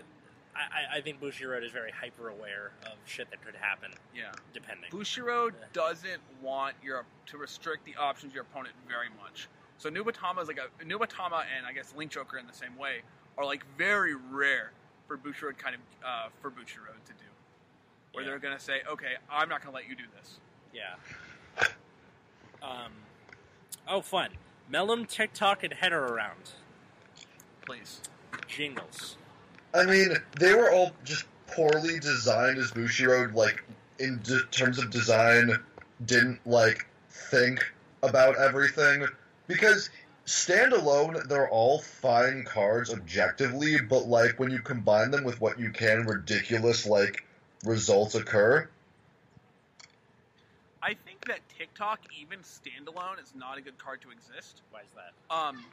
I, I- I think Bushiroad is very hyper aware of shit that could happen, Yeah. depending. Bushiroad Yeah. doesn't want your to restrict the options of your opponent very much. So Nubatama is like a Nubatama and I guess Link Joker in the same way are like very rare for Bushiroad kind of uh, for Bushiroad to do, where Yeah. they're gonna say, okay, I'm not gonna let you do this. Yeah. Um. Oh, fun. Mellum, TikTok, and header around. Please. Jingles. I mean, they were all just poorly designed as Bushiroad, like, in d- terms of design, didn't, like, think about everything. Because standalone, they're all fine cards objectively, but, like, when you combine them with what you can, ridiculous, like, results occur. Think that TikTok, even standalone, is not a good card to exist. Why is that? Um,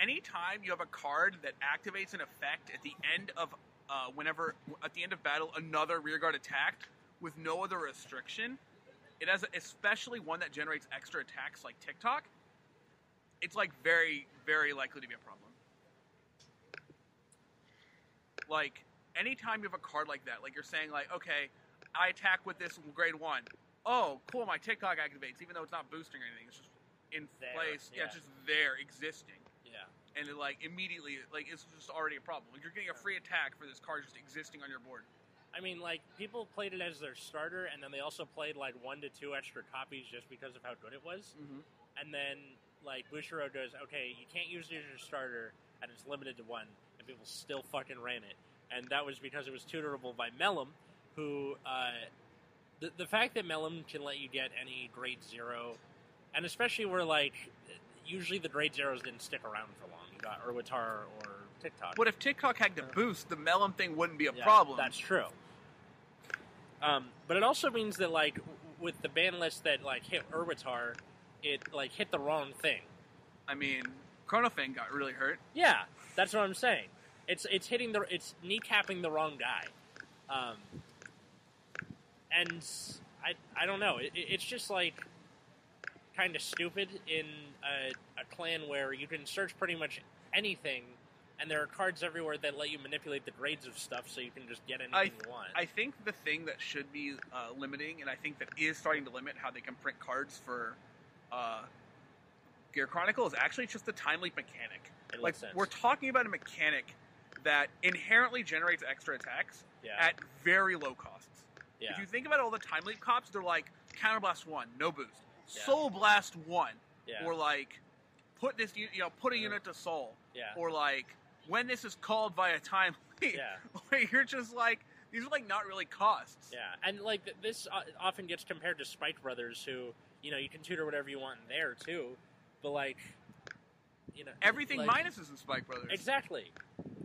anytime you have a card that activates an effect at the end of uh, whenever at the end of battle another rearguard attacked with no other restriction, it has especially one that generates extra attacks like TikTok. it's like very, very likely to be a problem. Like anytime you have a card like that, like you're saying, like, okay, I attack with this grade one. Oh, cool, my TikTok activates, even though it's not boosting or anything. It's just in There, place. Yeah. yeah. it's just there, existing. Yeah. And it, like immediately, like it's just already a problem. Like you're getting a free attack for this card just existing on your board. I mean, like people played it as their starter, and then they also played like one to two extra copies just because of how good it was. Mm-hmm. And then like Bushiro goes, okay, you can't use it as your starter, and it's limited to one, and people still fucking ran it. And that was because it was tutorable by Mellum, who uh, the the fact that Mellum can let you get any grade zero, and especially where like usually the grade zeros didn't stick around for long. You got Urwatar or TikTok. But if TikTok had to boost, the Melon thing wouldn't be a Yeah, problem. That's true. Um, but it also means that like w- with the ban list that like hit Urwatar, it like hit the wrong thing. I mean, Chronofang got really hurt. Yeah, that's what I'm saying. It's it's hitting the it's kneecapping the wrong guy, um, and I I don't know. It, it's just like kind of stupid in a, a clan where you can search pretty much anything, and there are cards everywhere that let you manipulate the grades of stuff, so you can just get anything I- you want. I think the thing that should be uh, limiting, and I think that is starting to limit how they can print cards for uh, Gear Chronicle, is actually just the time leap mechanic. It Like sense. we're talking about a mechanic that inherently generates extra attacks yeah, at very low costs. Yeah, If you think about all the time leap cops, they're like counterblast one, no boost, Yeah. soul blast one, yeah, or like put this you know put a unit to soul, yeah, or like when this is called via time (laughs) leap. yeah. you're just like these are like not really costs. Yeah, and like this often gets compared to Spike Brothers, who you know you can tutor whatever you want in there too, but like you know Everything like, minuses in Spike Brothers. exactly.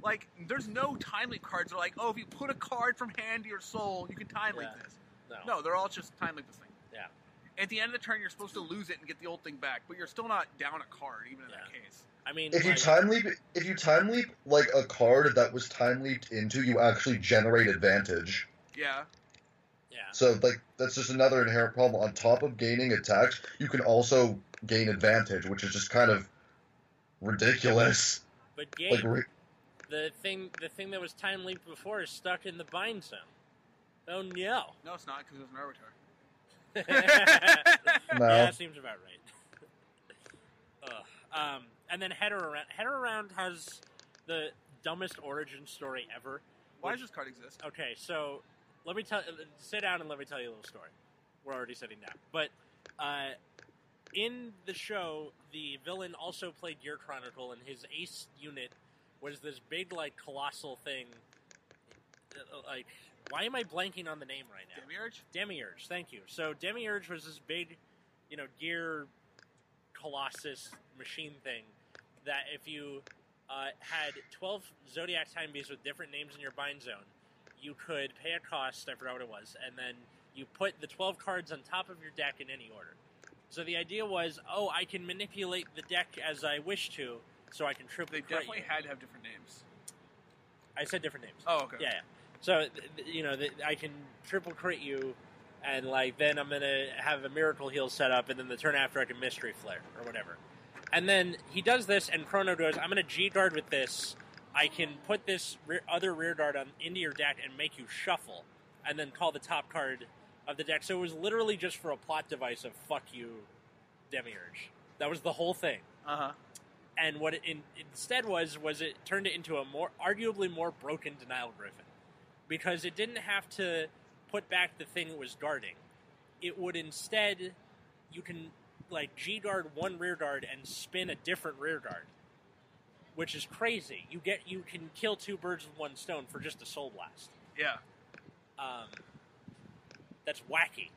Like there's no time leap cards that are like, oh, if you put a card from hand to your soul, you can time leap Yeah. this. No, No, they're all just time leap this thing. Yeah. At the end of the turn, you're supposed to lose it and get the old thing back, but you're still not down a card, even in that case. I mean, If you time leap, if you time leap like a card that was time leaped into, you actually generate advantage. Yeah. yeah, So like that's just another inherent problem. On top of gaining attacks, you can also gain advantage, which is just kind of ridiculous. but Like re- the thing the thing that was time leaped before is stuck in the bind zone. Oh no. No, it's not because it was an Arbiter. (laughs) no. Yeah, seems about right. (laughs) Um, and then header around. Header around has the dumbest origin story ever. Why Which- does this card exist? Okay, so let me tell. Sit down and let me tell you a little story. We're already sitting down, but uh, in the show, the villain also played Gear Chronicle, and his ace unit was this big, like, colossal thing. Uh, Like, why am I blanking on the name right now? Demiurge? Demiurge, thank you. So Demiurge was this big, you know, gear colossus machine thing that if you uh, had 12 Zodiac time beasts with different names in your bind zone, you could pay a cost, I forgot what it was, and then you put the 12 cards on top of your deck in any order. So the idea was, oh, I can manipulate the deck as I wish to, so I can triple They definitely you. had to have different names. I said different names. Oh, okay. Yeah, yeah. So you know, th- I can triple crit you, and like then I'm gonna have a miracle heal set up, and then the turn after I can mystery flare or whatever. And then he does this, and Chrono goes, "I'm gonna G guard with this. I can put this rear, other rear guard on into your deck and make you shuffle, and then call the top card of the deck." So it was literally just for a plot device of "fuck you, Demiurge." That was the whole thing Uh huh. And what it in, instead was was it turned it into a more arguably more broken denial griffin. Because it didn't have to put back the thing it was guarding. It would instead you can like g guard one rear guard and spin a different rear guard. Which is crazy. You get you can kill two birds with one stone for just a soul blast. Yeah. um, that's wacky.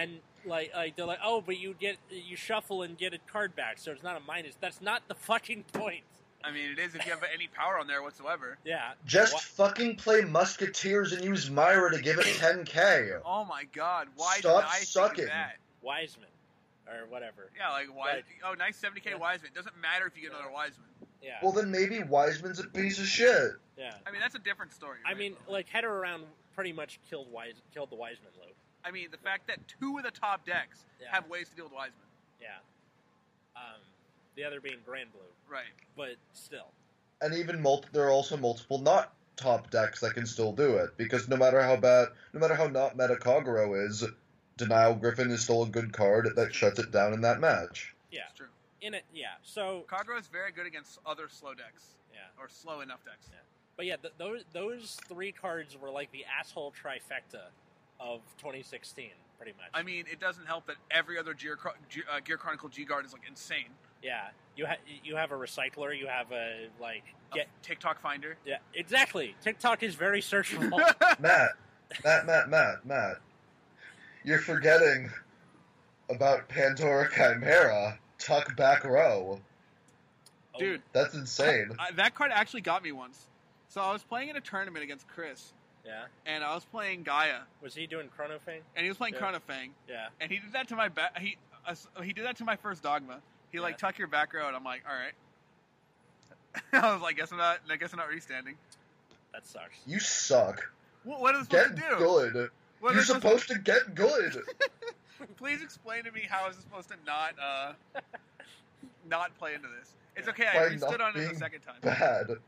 And like, like they're like, oh, but you get you shuffle and get a card back, so it's not a minus. That's not the fucking point. I mean, it is if you have any power on there whatsoever. Yeah, Just Wha- fucking play Musketeers and use Myra to give it 10k. Oh my god, why Stop did I sucking. that? Wiseman or whatever. Yeah, like why? Like- oh, nice 70k Yeah. Wiseman. Doesn't matter if you get Yeah. another Wiseman. Yeah, Well, then maybe Wiseman's a piece of shit. yeah. I mean, that's a different story. I right? mean, like header around pretty much killed Wise killed the Wiseman loop. I mean, the fact that two of the top decks Yeah. have ways to deal with Wiseman. Yeah. Um, the other being Grand Blue. Right. But still, and even mul- there are also multiple not top decks that can still do it because no matter how bad, no matter how not meta Kagero is, Denial Griffin is still a good card that shuts it down in that match. yeah, It's true. in it, yeah. So Kagero is very good against other slow decks yeah, or slow enough decks. Yeah. but yeah, th- those those three cards were like the asshole trifecta of 2016, pretty much. I mean, it doesn't help that every other Gear, uh, Gear Chronicle G Guard is like insane. yeah, you have you have a recycler, you have a like A get TikTok Finder. yeah, exactly. TikTok is very searchable. (laughs) Matt, Matt, Matt, Matt, Matt, you're forgetting about Pandora Chimera. Tuck back row. Dude, That's insane. I, that card actually got me once. So I was playing in a tournament against Chris, yeah. and I was playing Gaia, Was he doing Chronofang? and he was playing Yeah. Chronofang, Yeah. and he did that to my back. he uh, he did that to my first Dogma. He like tuck your back row, and I'm like, all right. (laughs) I was like, guess I'm not. I guess I'm not restanding. That sucks. You suck. What, what is supposed Get to do? good. What You're supposed to get good. (laughs) Please explain to me how is this supposed to not uh not play into this. It's okay. I By restood not on it the second time. Bad.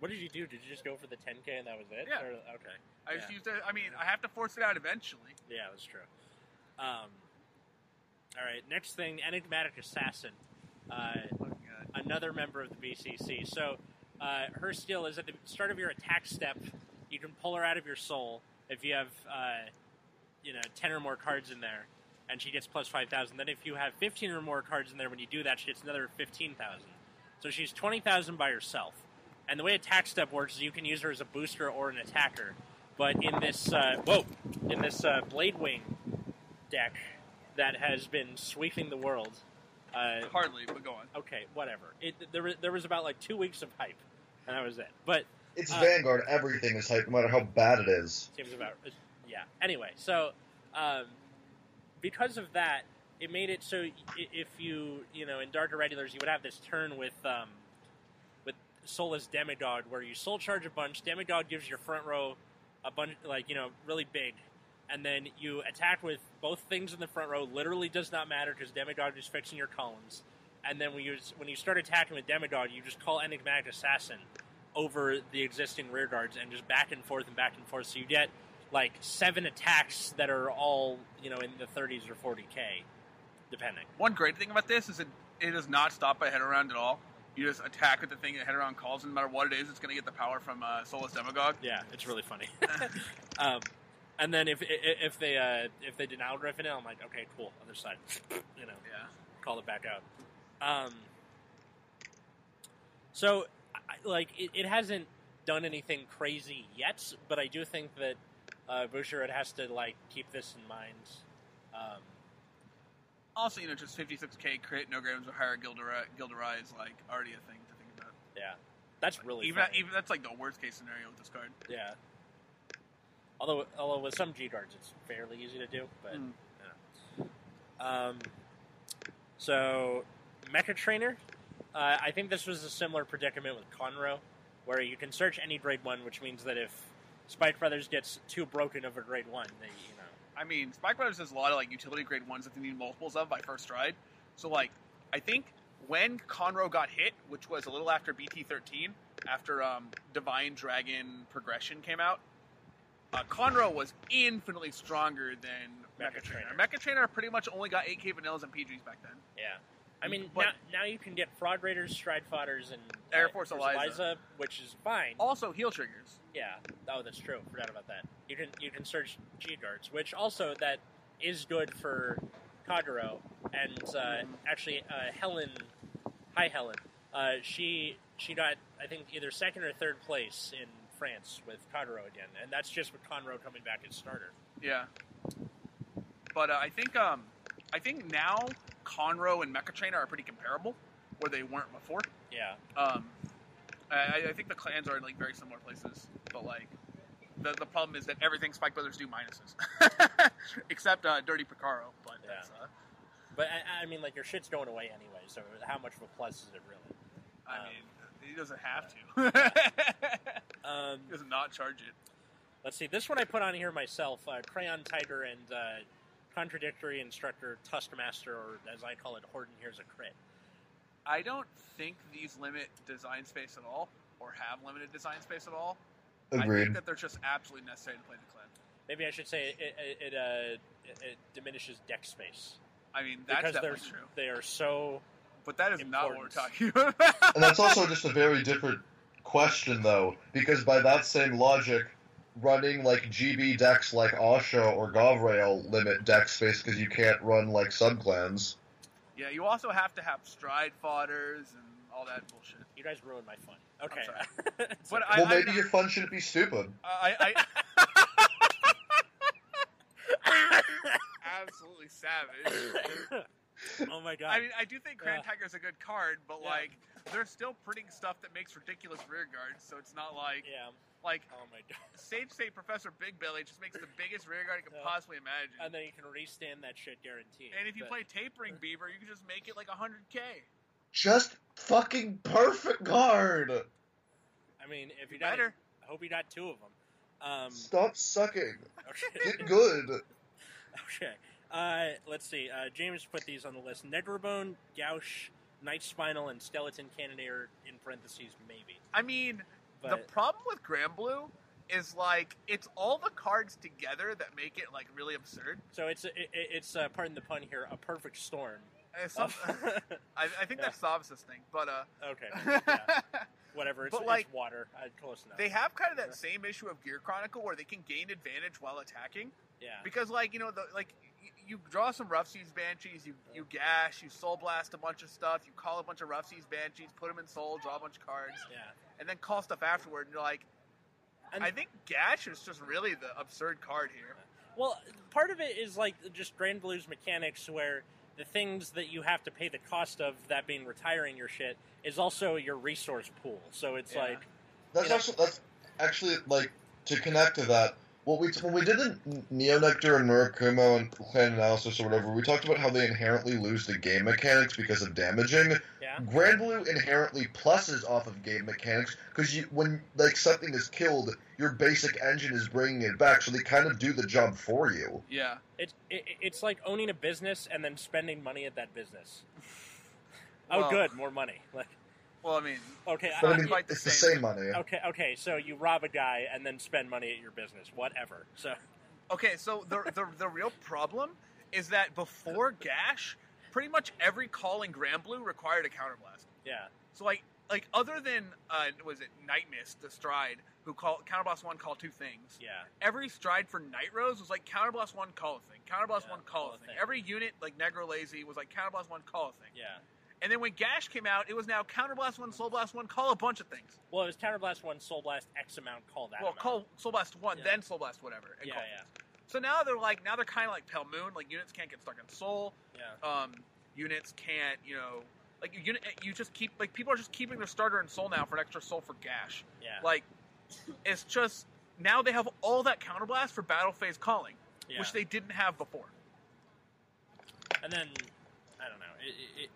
What did you do? Did you just go for the 10k and that was it? Yeah. Or- okay. I just Yeah. used it. I mean, I have to force it out eventually. Yeah, that's true. Um, all right. Next thing, enigmatic assassin. Uh, another member of the BCC. So uh, her skill is at the start of your attack step, you can pull her out of your soul if you have, uh, you know, ten or more cards in there, and she gets plus five thousand. Then if you have fifteen or more cards in there, when you do that, she gets another fifteen thousand. So she's twenty thousand by herself. And the way attack step works is you can use her as a booster or an attacker. But in this, uh, whoa, in this uh, Blade Wing deck that has been sweeping the world. Uh, Hardly, but go on. okay, whatever. It there was, there was about like two weeks of hype, and that was it. But It's Uh, Vanguard. Everything is hype, no matter how bad it is. seems about yeah. Anyway, so um, because of that, it made it so if you you know in Dark Irregulars you would have this turn with um, with Soulless Demigod where you soul charge a bunch. Demigod gives your front row a bunch like you know really big. And then you attack with both things in the front row. Literally does not matter because Demigod is fixing your columns. And then when you when you start attacking with Demigod, you just call Enigmatic Assassin over the existing rear guards and just back and forth and back and forth. So you get like seven attacks that are all you know in the 30s or 40k, depending. One great thing about this is it, it does not stop by head around at all. You just attack with the thing that head around calls, and no matter what it is, it's going to get the power from uh, Soulless Demigod. Yeah, it's really funny. (laughs) (laughs) um, and then if if they uh, if they deny Griffin, I'm like, okay, cool, other side, (laughs) you know, Yeah. call it back out. Um, so, I, like, it, it hasn't done anything crazy yet, but I do think that uh, Bushiroad has to like keep this in mind. Um, Also, you know, just 56k crit, no grams or higher Gilderai, Gilderai is like already a thing to think about. yeah, that's really even funny. even that's like the worst case scenario with this card. Yeah. Although, although with some G guards, it's fairly easy to do. But Mm. yeah. um, so Mecha Trainer, uh, I think this was a similar predicament with Conroe, where you can search any grade one, which means that if Spike Brothers gets too broken of a grade one, they you know I mean, Spike Brothers has a lot of like utility grade ones that they need multiples of by first stride. So like, I think when Conroe got hit, which was a little after BT thirteen, after um, Divine Dragon Progression came out, uh, Conroe was infinitely stronger than Mecha Mecha Trainer. Trainer. Mecha Trainer pretty much only got 8k vanillas and PGs back then. yeah. I mean, But- now, now you can get Fraud Raiders, Stride Fodders, and Air uh, Force Force Eliza. which is fine. Also, heal triggers. Yeah. Oh, that's true. Forgot about that. You can you can search G guards, which also that is good for Kagero. And uh, actually, uh, Helen, hi Helen. Uh, she she got I think either second or third place in France with Kagero again, and that's just with Conroe coming back as starter. Yeah. But uh, I think um, I think now Conroe and Mecha Trainer are pretty comparable, where they weren't before. Yeah. Um, I, I think the clans are in like very similar places, but like the the problem is that everything Spike Brothers do minuses, (laughs) except uh, Dirty Picaro. But that's, uh, But I, I mean, like your shit's going away anyway, so how much of a plus is it really? I Um, mean, he doesn't have to. (laughs) Um, he does not charge it. Let's see. This one I put on here myself: uh, Crayon Tiger and uh, Contradictory Instructor Tuskmaster, or as I call it, Horton. Here's a crit. I don't think these limit design space at all, or have limited design space at all. Agreed. I think that they're just absolutely necessary to play the clan. Maybe I should say it it, it, uh, it, it diminishes deck space I mean, that's because definitely true. they are so. But that is not what we're talking about. And that's also just a very different question, though, because by that same logic, running like GB decks like Asha or Govrail limit deck space because you can't run like subclans. yeah, you also have to have stride fodders and all that bullshit. You guys ruined my fun. Okay, sorry. (laughs) But okay. I- Well, maybe your fun shouldn't be stupid. Uh, I, I (laughs) absolutely savage. oh my god! I mean, I do think Grand Yeah. Tiger's a good card, but Yeah. like, they're still printing stuff that makes ridiculous rear guards, so it's not like yeah. Like Oh my (laughs) god! Sage State Professor Big Belly just makes the biggest rear guard you can Yeah. possibly imagine. And then you can restand that shit guaranteed. And if you But- play Tapering Beaver, you can just make it like 100k. Just fucking perfect guard. I mean, if you You got, better. I hope you got two of them. Um, Stop sucking. okay. Get good. (laughs) okay. Uh, let's see. Uh, James put these on the list: Negrobone, Gauche, Night Spinal, and Skeleton Cannoneer. In parentheses, maybe. I mean, the problem with Grand Blue is like it's all the cards together that make it like really absurd. so it's it, it- it's uh, pardon the pun here, a perfect storm. Some- (laughs) I, I think that's Savis's thing, but uh, okay, (laughs) yeah, whatever. It's, But, like, it's water. Uh, close enough. they have kind of that same issue of Gear Chronicle where they can gain advantage while attacking. yeah. Because like you know the like you draw some rough seas banshees, you you gash, you soul blast a bunch of stuff, you call a bunch of rough seas banshees, put them in soul, draw a bunch of cards, Yeah. And then call stuff afterward. And you're like, And- I think gash is just really the absurd card here. Well, part of it is like just Grand Blue's mechanics, where the things that you have to pay the cost of, that being retiring your shit, is also your resource pool. So it's Yeah. like, That's Yeah. actually that's actually like to connect to that. What we when we did the Neonectar and Murakumo and Clan Analysis or whatever, we talked about how they inherently lose the game mechanics because of damaging. yeah, Grand Blue inherently pluses off of game mechanics because when like something is killed, your basic engine is bringing it back, so they kind of do the job for you. Yeah. it's it, it's like owning a business and then spending money at that business. (laughs) oh, Well- good, more money. Like, Well, I mean, okay, But I Not mean, quite the it's the same. same money. okay, okay. So you rob a guy and then spend money at your business, whatever. So okay, so the, the the real problem is that before gash, pretty much every call in Grand Blue required a counterblast. yeah, So like like other than uh, was it Night Mist, the Stride, who called counterblast one, call two things. yeah, Every stride for Night Rose was like counterblast one, call a thing. Counterblast Yeah, one, call, call a a thing. thing. Every unit like Negro Lazy was like counterblast one, call a thing. yeah. And then when Gash came out, it was now counterblast one, soul blast one, call a bunch of things. Well, it was Counterblast one, Soul Blast X amount. Call that. well, amount. call soul blast one, Yeah. then soul blast whatever. And Yeah, call. yeah, So now they're like now they're kind of like Pale Moon. Like units can't get stuck in soul. yeah. Um, units can't you know like you you just keep like people are just keeping their starter in soul now for an extra soul for Gash. Yeah, Like it's just now they have all that counterblast for battle phase calling, yeah. which they didn't have before. and then I don't know. It, it, it,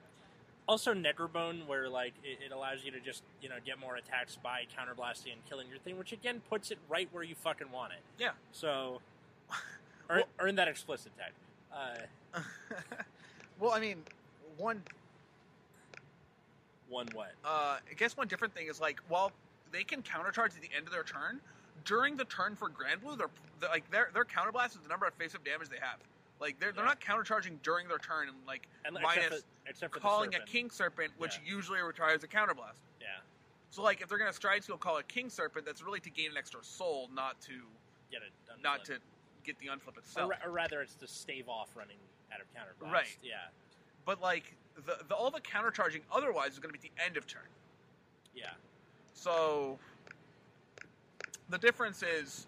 also, Negrobone, where like it, it allows you to just you know get more attacks by counterblasting and killing your thing, which again puts it right where you fucking want it. Yeah. So, (laughs) earn, Well- earn that explicit tag. Uh, (laughs) well, I mean, one one what? uh, I guess one different thing is like while they can countercharge at the end of their turn, during the turn for Grand Blue, they're, they're like their their counterblast is the number of face-up damage they have. Like they're they're not countercharging during their turn and like And minus except for, calling a. King Serpent, which Yeah. usually requires a counterblast. Yeah, So like if they're gonna stride skill call a King Serpent, that's really to gain an extra soul, not to get it. Not to get the unflip Or, itself. ra- or rather, it's to stave off running out of counterblast. Right. Yeah. But like the, the all the countercharging otherwise is gonna be at the end of turn. Yeah. So the difference is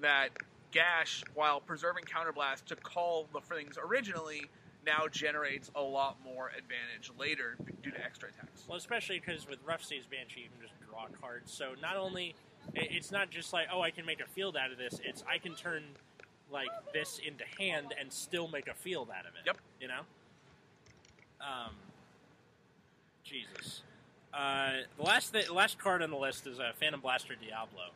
that Gash, while preserving counterblast to call the things originally, now generates a lot more advantage later due to extra attacks. Well, especially because with Rough Seas Banshee, you can just draw cards. So not only it's not just like oh I can make a field out of this. It's I can turn like this into hand and still make a field out of it. Yep. You know. Um. Jesus. Uh, the last th- last card on the list is uh, Phantom Blaster Diablo.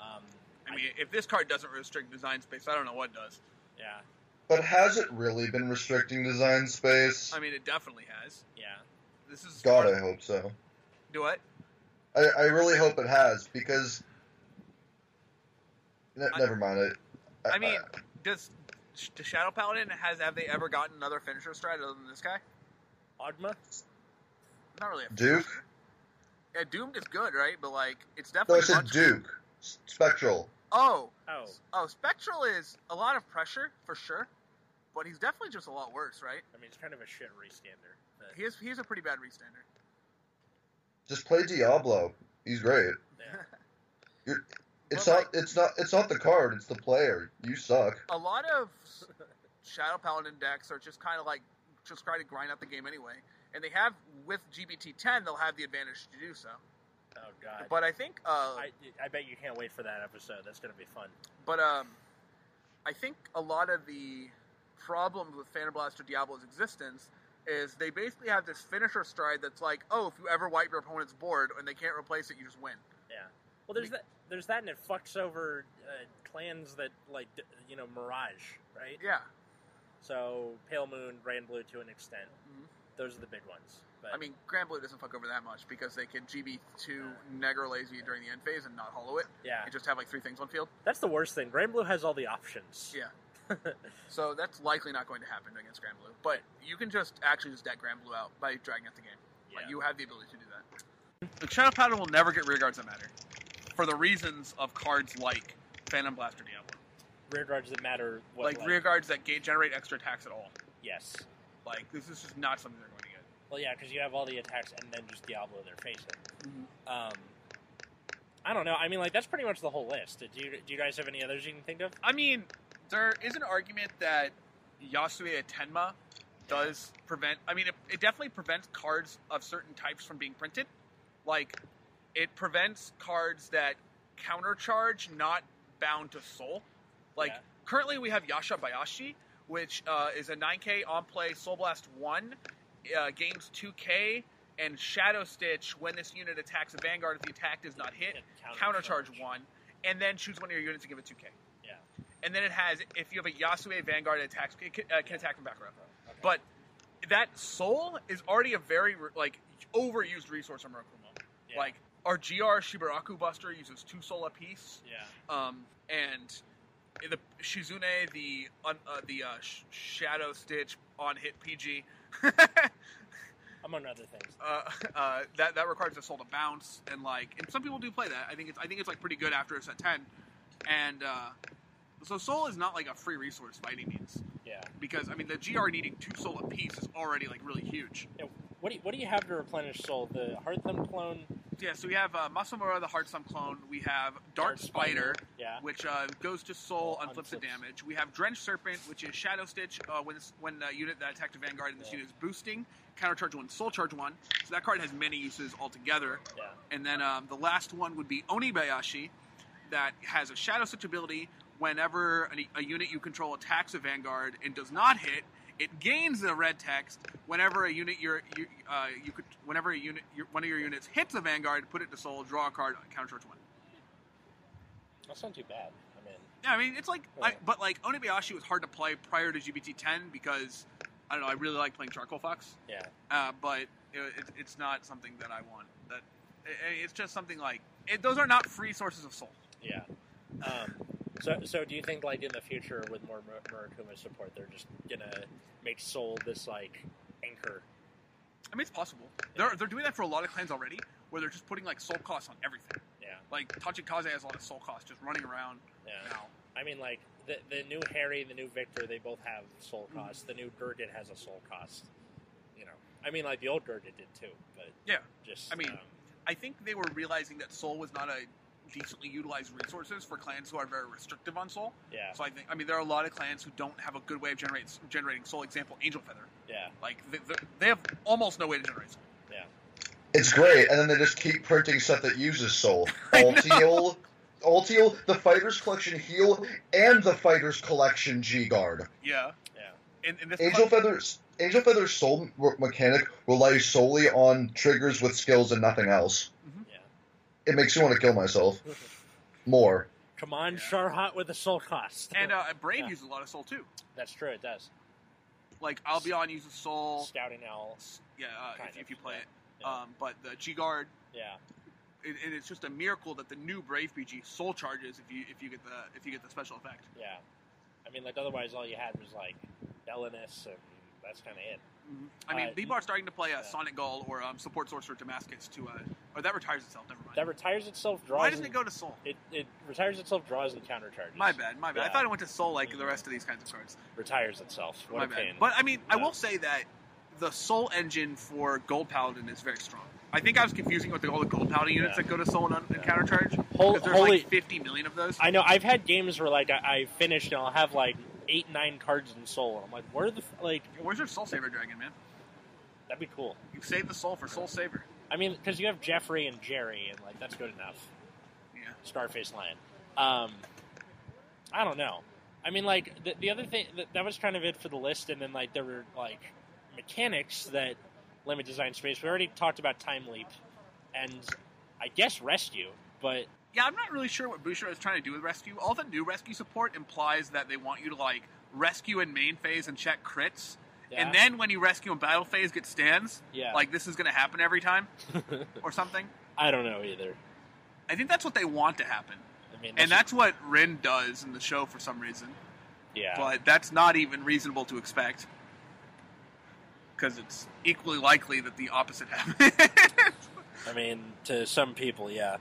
Um, I mean, if this card doesn't restrict design space, I don't know what does. yeah, But has it really been restricting design space? I mean, it definitely has. yeah. this is God, I hope so. do what? I, I really hope it has because. Ne- I- never mind it. I mean, does does Shadow Paladin has have they ever gotten another finisher strat other than this guy? Ogma? Not really. A Duke? Yeah, Doomed is good, right? But like, it's no, definitely I said much- Duke, S- Spectral. Oh, Oh, oh, Spectral is a lot of pressure for sure, but he's definitely just a lot worse, right? I mean, he's kind of a shit restander. But, He is he's a pretty bad restander. Just play Diablo. He's great. yeah. (laughs) It's Well, not. It's not. It's not the card. It's the player. You suck. A lot of (laughs) Shadow Paladin decks are just kind of like just try to grind out the game anyway, and they have with GBT 10 they'll have the advantage to do so. Oh god. But I think uh, I, I bet you can't wait for that episode. That's gonna be fun. But um, I think a lot of the problems with Phantom Blaster Diablo's existence is they basically have this finisher stride that's like, oh, if you ever wipe your opponent's board and they can't replace it, you just win. Yeah. Well, there's that. There's that, and it fucks over uh, clans that like you know Mirage, right? Yeah. So Pale Moon, Grand Blue to an extent. Mhm. Those are the big ones. But I mean, Grand Blue doesn't fuck over that much because they can GB2 Negro Lazy during the end phase and not hollow it yeah, and just have like three things on field. that's the worst thing. Grand Blue has all the options. Yeah. (laughs) So that's likely not going to happen against Grand Blue. But you can just actually just deck Grand Blue out by dragging out the game. Like Yeah. you have the ability to do that. The Shadow Paladin will never get rear guards that matter, for the reasons of cards like Phantom Blaster Diablo, Rear guards that matter. What, like, rear guards that generate extra attacks at all. Yes. Like this is just not something they're going to get. Well, yeah, because you have all the attacks and then just Diablo they're facing. Mm-hmm. Um, I don't know. I mean, like that's pretty much the whole list. Do you, do you guys have any others you can think of? I mean, there is an argument that Yasue Tenma does prevent. I mean, it, it definitely prevents cards of certain types from being printed. Like, it prevents cards that countercharge not bound to soul. Like, Yeah. currently we have Yasha Bayashi, which uh, is a 9k on play Soul Blast 1, uh, gains 2k, and Shadow Stitch when this unit attacks a Vanguard if the attack does not hit, Yeah, countercharge 1, and then choose one of your units and give it 2k. And then it has, if you have a Yasue Vanguard it attacks, it can, uh, can attack from back row. Okay. But that soul is already a very like overused resource on Murakumo. Yeah. Like our GR Shibaraku Buster uses two soul apiece, yeah, um, and the Shizune the uh, the uh, sh- Shadow Stitch on hit PG. (laughs) among other things. uh, uh, that that requires a soul to bounce, and like, and some people do play that. I think it's I think it's like pretty good after it's at ten, and uh, so soul is not like a free resource by any means Yeah. because I mean the GR needing two soul apiece is already like really huge. Yeah. What do you, what do you have to replenish soul? The Heart Thumb clone, Yeah, so we have uh, Masumura the Heart Sum clone. We have Dart, Spider, Yeah. which uh, goes to soul on flips the damage. We have Drench Serpent, which is Shadow Stitch. Uh, when this, when uh, unit that attacked a Vanguard and this Yeah. unit is boosting, counter charge one, soul charge one. So that card has many uses altogether. Yeah. And then um, the last one would be Onibayashi, that has a Shadow Stitch ability. Whenever a, a unit you control attacks a Vanguard and does not hit, it gains the red text. Whenever a unit you're, you uh, you could whenever a unit your, one of your units hits a Vanguard, put it to soul, draw a card, counter charge one. That's not too bad. I mean, Yeah, I mean it's like, I, but like Onibayashi was hard to play prior to GBT 10 because I don't know. I really like playing Charcoal Fox, yeah. uh, but it, it, it's not something that I want. That it, it's just something like it, those are not free sources of soul. Yeah. Um, so, so do you think like in the future with more Mur- Murakumo support, they're just gonna make Soul this like anchor? I mean, it's possible. They're they're doing that for a lot of clans already, where they're just putting like soul costs on everything. Yeah. Like Tachikaze has a lot of soul costs just running around Yeah. now. I mean, like the the new Harry, the new Victor, they both have soul Mm-hmm. The new Gurgit has a soul cost. You know, I mean, like the old Gurgit did too, but Yeah. just I mean, um, I think they were realizing that soul was not a decently utilized resources for clans who are very restrictive on soul. yeah, So I think, I mean, there are a lot of clans who don't have a good way of generating generating soul. Example, Angel Feather. yeah, Like they, they- they have almost no way to generate soul. Yeah. It's great, and then they just keep printing stuff that uses soul. (laughs) I know. Ulteal, Ulteal, the Fighters Collection Heal, and the Fighters Collection G Guard. Yeah. yeah, In, in this Angel cla- Feathers, Angel Feather's soul mechanic relies solely on triggers with skills and nothing else. Yeah. It makes you want to kill myself more. Come on, Yeah. Sharhot with a soul cost. and uh, Brave Yeah. uses a lot of soul too. That's true. It does. Like Albion uses Soul. Scouting Owl. Yeah, uh, Kind if, of, if you play yeah. it. Yeah. Um, but the G Guard, yeah. and, and it's just a miracle that the new Brave PG Soul charges if you if you get the if you get the special effect. Yeah. I mean, like otherwise, all you had was like Belinus, and that's kind of it. I mean, Uh, people are starting to play a yeah. Sonic Gull or um, Support Sorcerer Damascus to, uh, or that retires itself. Never mind. That retires itself, draws. Why doesn't it go to Soul? It, it retires itself, draws, and counter charges. My bad, my bad. I thought it went to Soul like the rest of these kinds of cards. Retires itself. What my a bad. pain. But I mean, I will say that the Soul engine for Gold Paladin is very strong. I think I was confusing with the, all the Gold Paladin units Yeah. that go to Soul and, and Yeah. counter charge. Hol- Because there's holy, like 50 million of those. I know. I've had games where like I, I finished and I'll have like eight, nine cards in Soul, and I'm like, where the f- like Where's your Soul Saver Dragon, man? that'd be cool. You save the Soul for Soul Saver. I mean, because you have Jeffrey and Jerry, and like that's good enough. Yeah. Starface Lion. Um, I don't know. I mean, like the, the other thing that, that was kind of it for the list, and then like there were like mechanics that limit design space. We already talked about Time Leap, and I guess Rescue, but Yeah, I'm not really sure what Boucher is trying to do with rescue. All the new rescue support implies that they want you to like rescue in main phase and check crits, yeah, and then when you rescue in battle phase, get stands. yeah, Like this is going to happen every time (laughs) or something. I don't know either. I think that's what they want to happen, I mean, and that's what Rin does in the show for some reason. yeah, But that's not even reasonable to expect because it's equally likely that the opposite (laughs) happens. I mean, to some people, yeah,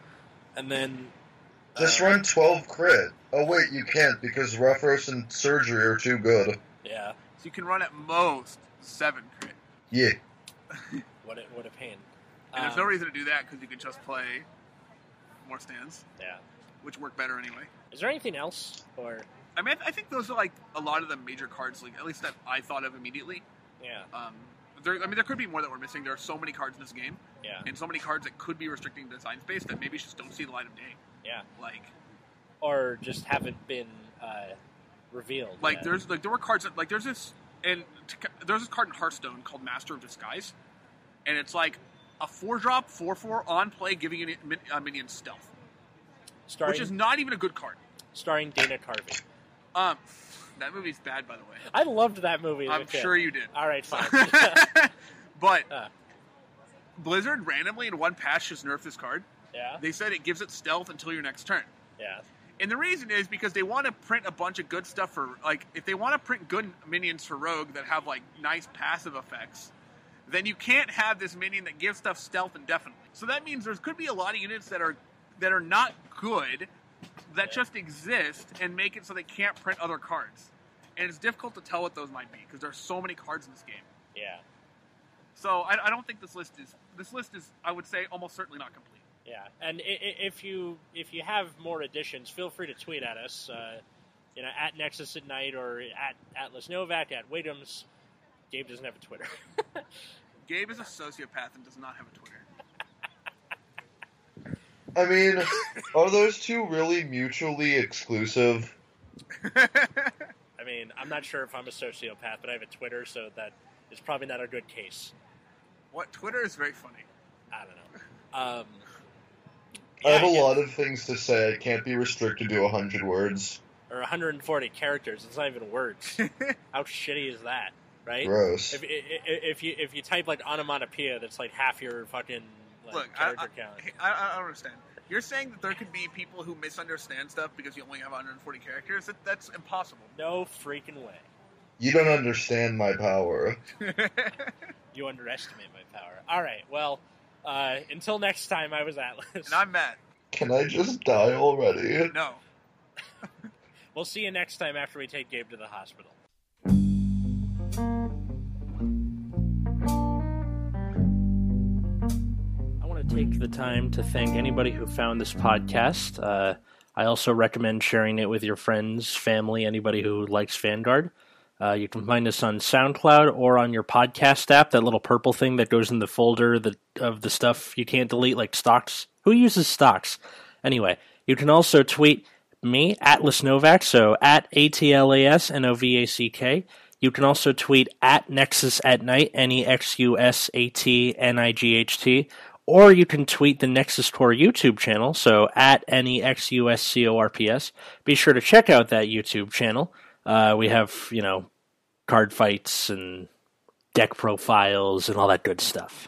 and then Just uh, run 12 crit. Oh, wait, you can't because Ruffros and Surgery are too good. Yeah, so you can run at most seven crit, Yeah. (laughs) what a, what a pain. and there's no Um, reason to do that because you can just play more stands, Yeah. which work better anyway. Is there anything else, or I mean, I think those are like a lot of the major cards, like at least that I thought of immediately. yeah, Um, there, I mean, there could be more that we're missing. There are so many cards in this game, yeah, and so many cards that could be restricting design space that maybe just don't see the light of day. yeah, Like, or just haven't been uh, revealed? like yet. there's like there were cards that like there's this and t- there's this card in Hearthstone called Master of Disguise, and it's like a four drop four four on play, giving you min- uh, minion stealth, starring which is not even a good card. starring Dana Carvey. Um, that movie's bad, by the way. I loved that movie. I'm sure you did. All right, fine. (laughs) but Uh. Blizzard randomly in one patch just nerfed this card. yeah, They said it gives it stealth until your next turn. yeah, And the reason is because they want to print a bunch of good stuff for like if they want to print good minions for Rogue that have like nice passive effects, then you can't have this minion that gives stuff stealth indefinitely. So that means there could be a lot of units that are that are not good that Yeah. just exist and make it so they can't print other cards. And it's difficult to tell what those might be because there are so many cards in this game. yeah, So I, I don't think this list is this list is I would say almost certainly not complete. yeah. And i- i- if you if you have more additions, feel free to tweet at us. Uh, you know, at Nexus at Night or at Atlas Novack at Williams. Gabe doesn't have a Twitter. (laughs) (laughs) Gabe is a sociopath and does not have a Twitter. I mean, are those two really mutually exclusive? (laughs) I mean, I'm not sure if I'm a sociopath, but I have a Twitter, so that is probably not a good case. what Twitter is very funny. I don't know. Um, I have a yeah, lot of things to say. I can't be restricted to 100 words. Or 140 characters. It's not even words. (laughs) How shitty is that, right? Gross. If, if, if you if you type like onomatopoeia, that's like half your fucking like, Look, I, character I, count. I, I don't understand. You're saying that there could be people who misunderstand stuff because you only have 140 characters? That, that's impossible. No freaking way. You don't understand my power. (laughs) You underestimate my power. All right. Well, uh, until next time, I was Atlas. and I'm Matt. Can I just die already? No. (laughs) We'll see you next time after we take Gabe to the hospital. Take the time to thank anybody who found this podcast. Uh, I also recommend sharing it with your friends, family, anybody who likes Vanguard. Uh, you can find us on SoundCloud or on your podcast app, that little purple thing that goes in the folder that, of the stuff you can't delete, like stocks. Who uses stocks? Anyway, you can also tweet me, Atlas Novack, so at A T L A S N O V A C K. You can also tweet at Nexus at Night, N E X U S A T N I G H T, or you can tweet the Nexus Corps YouTube channel, so at N E X U S C O R P S. Be sure to check out that YouTube channel. Uh, we have, you know, card fights and deck profiles and all that good stuff.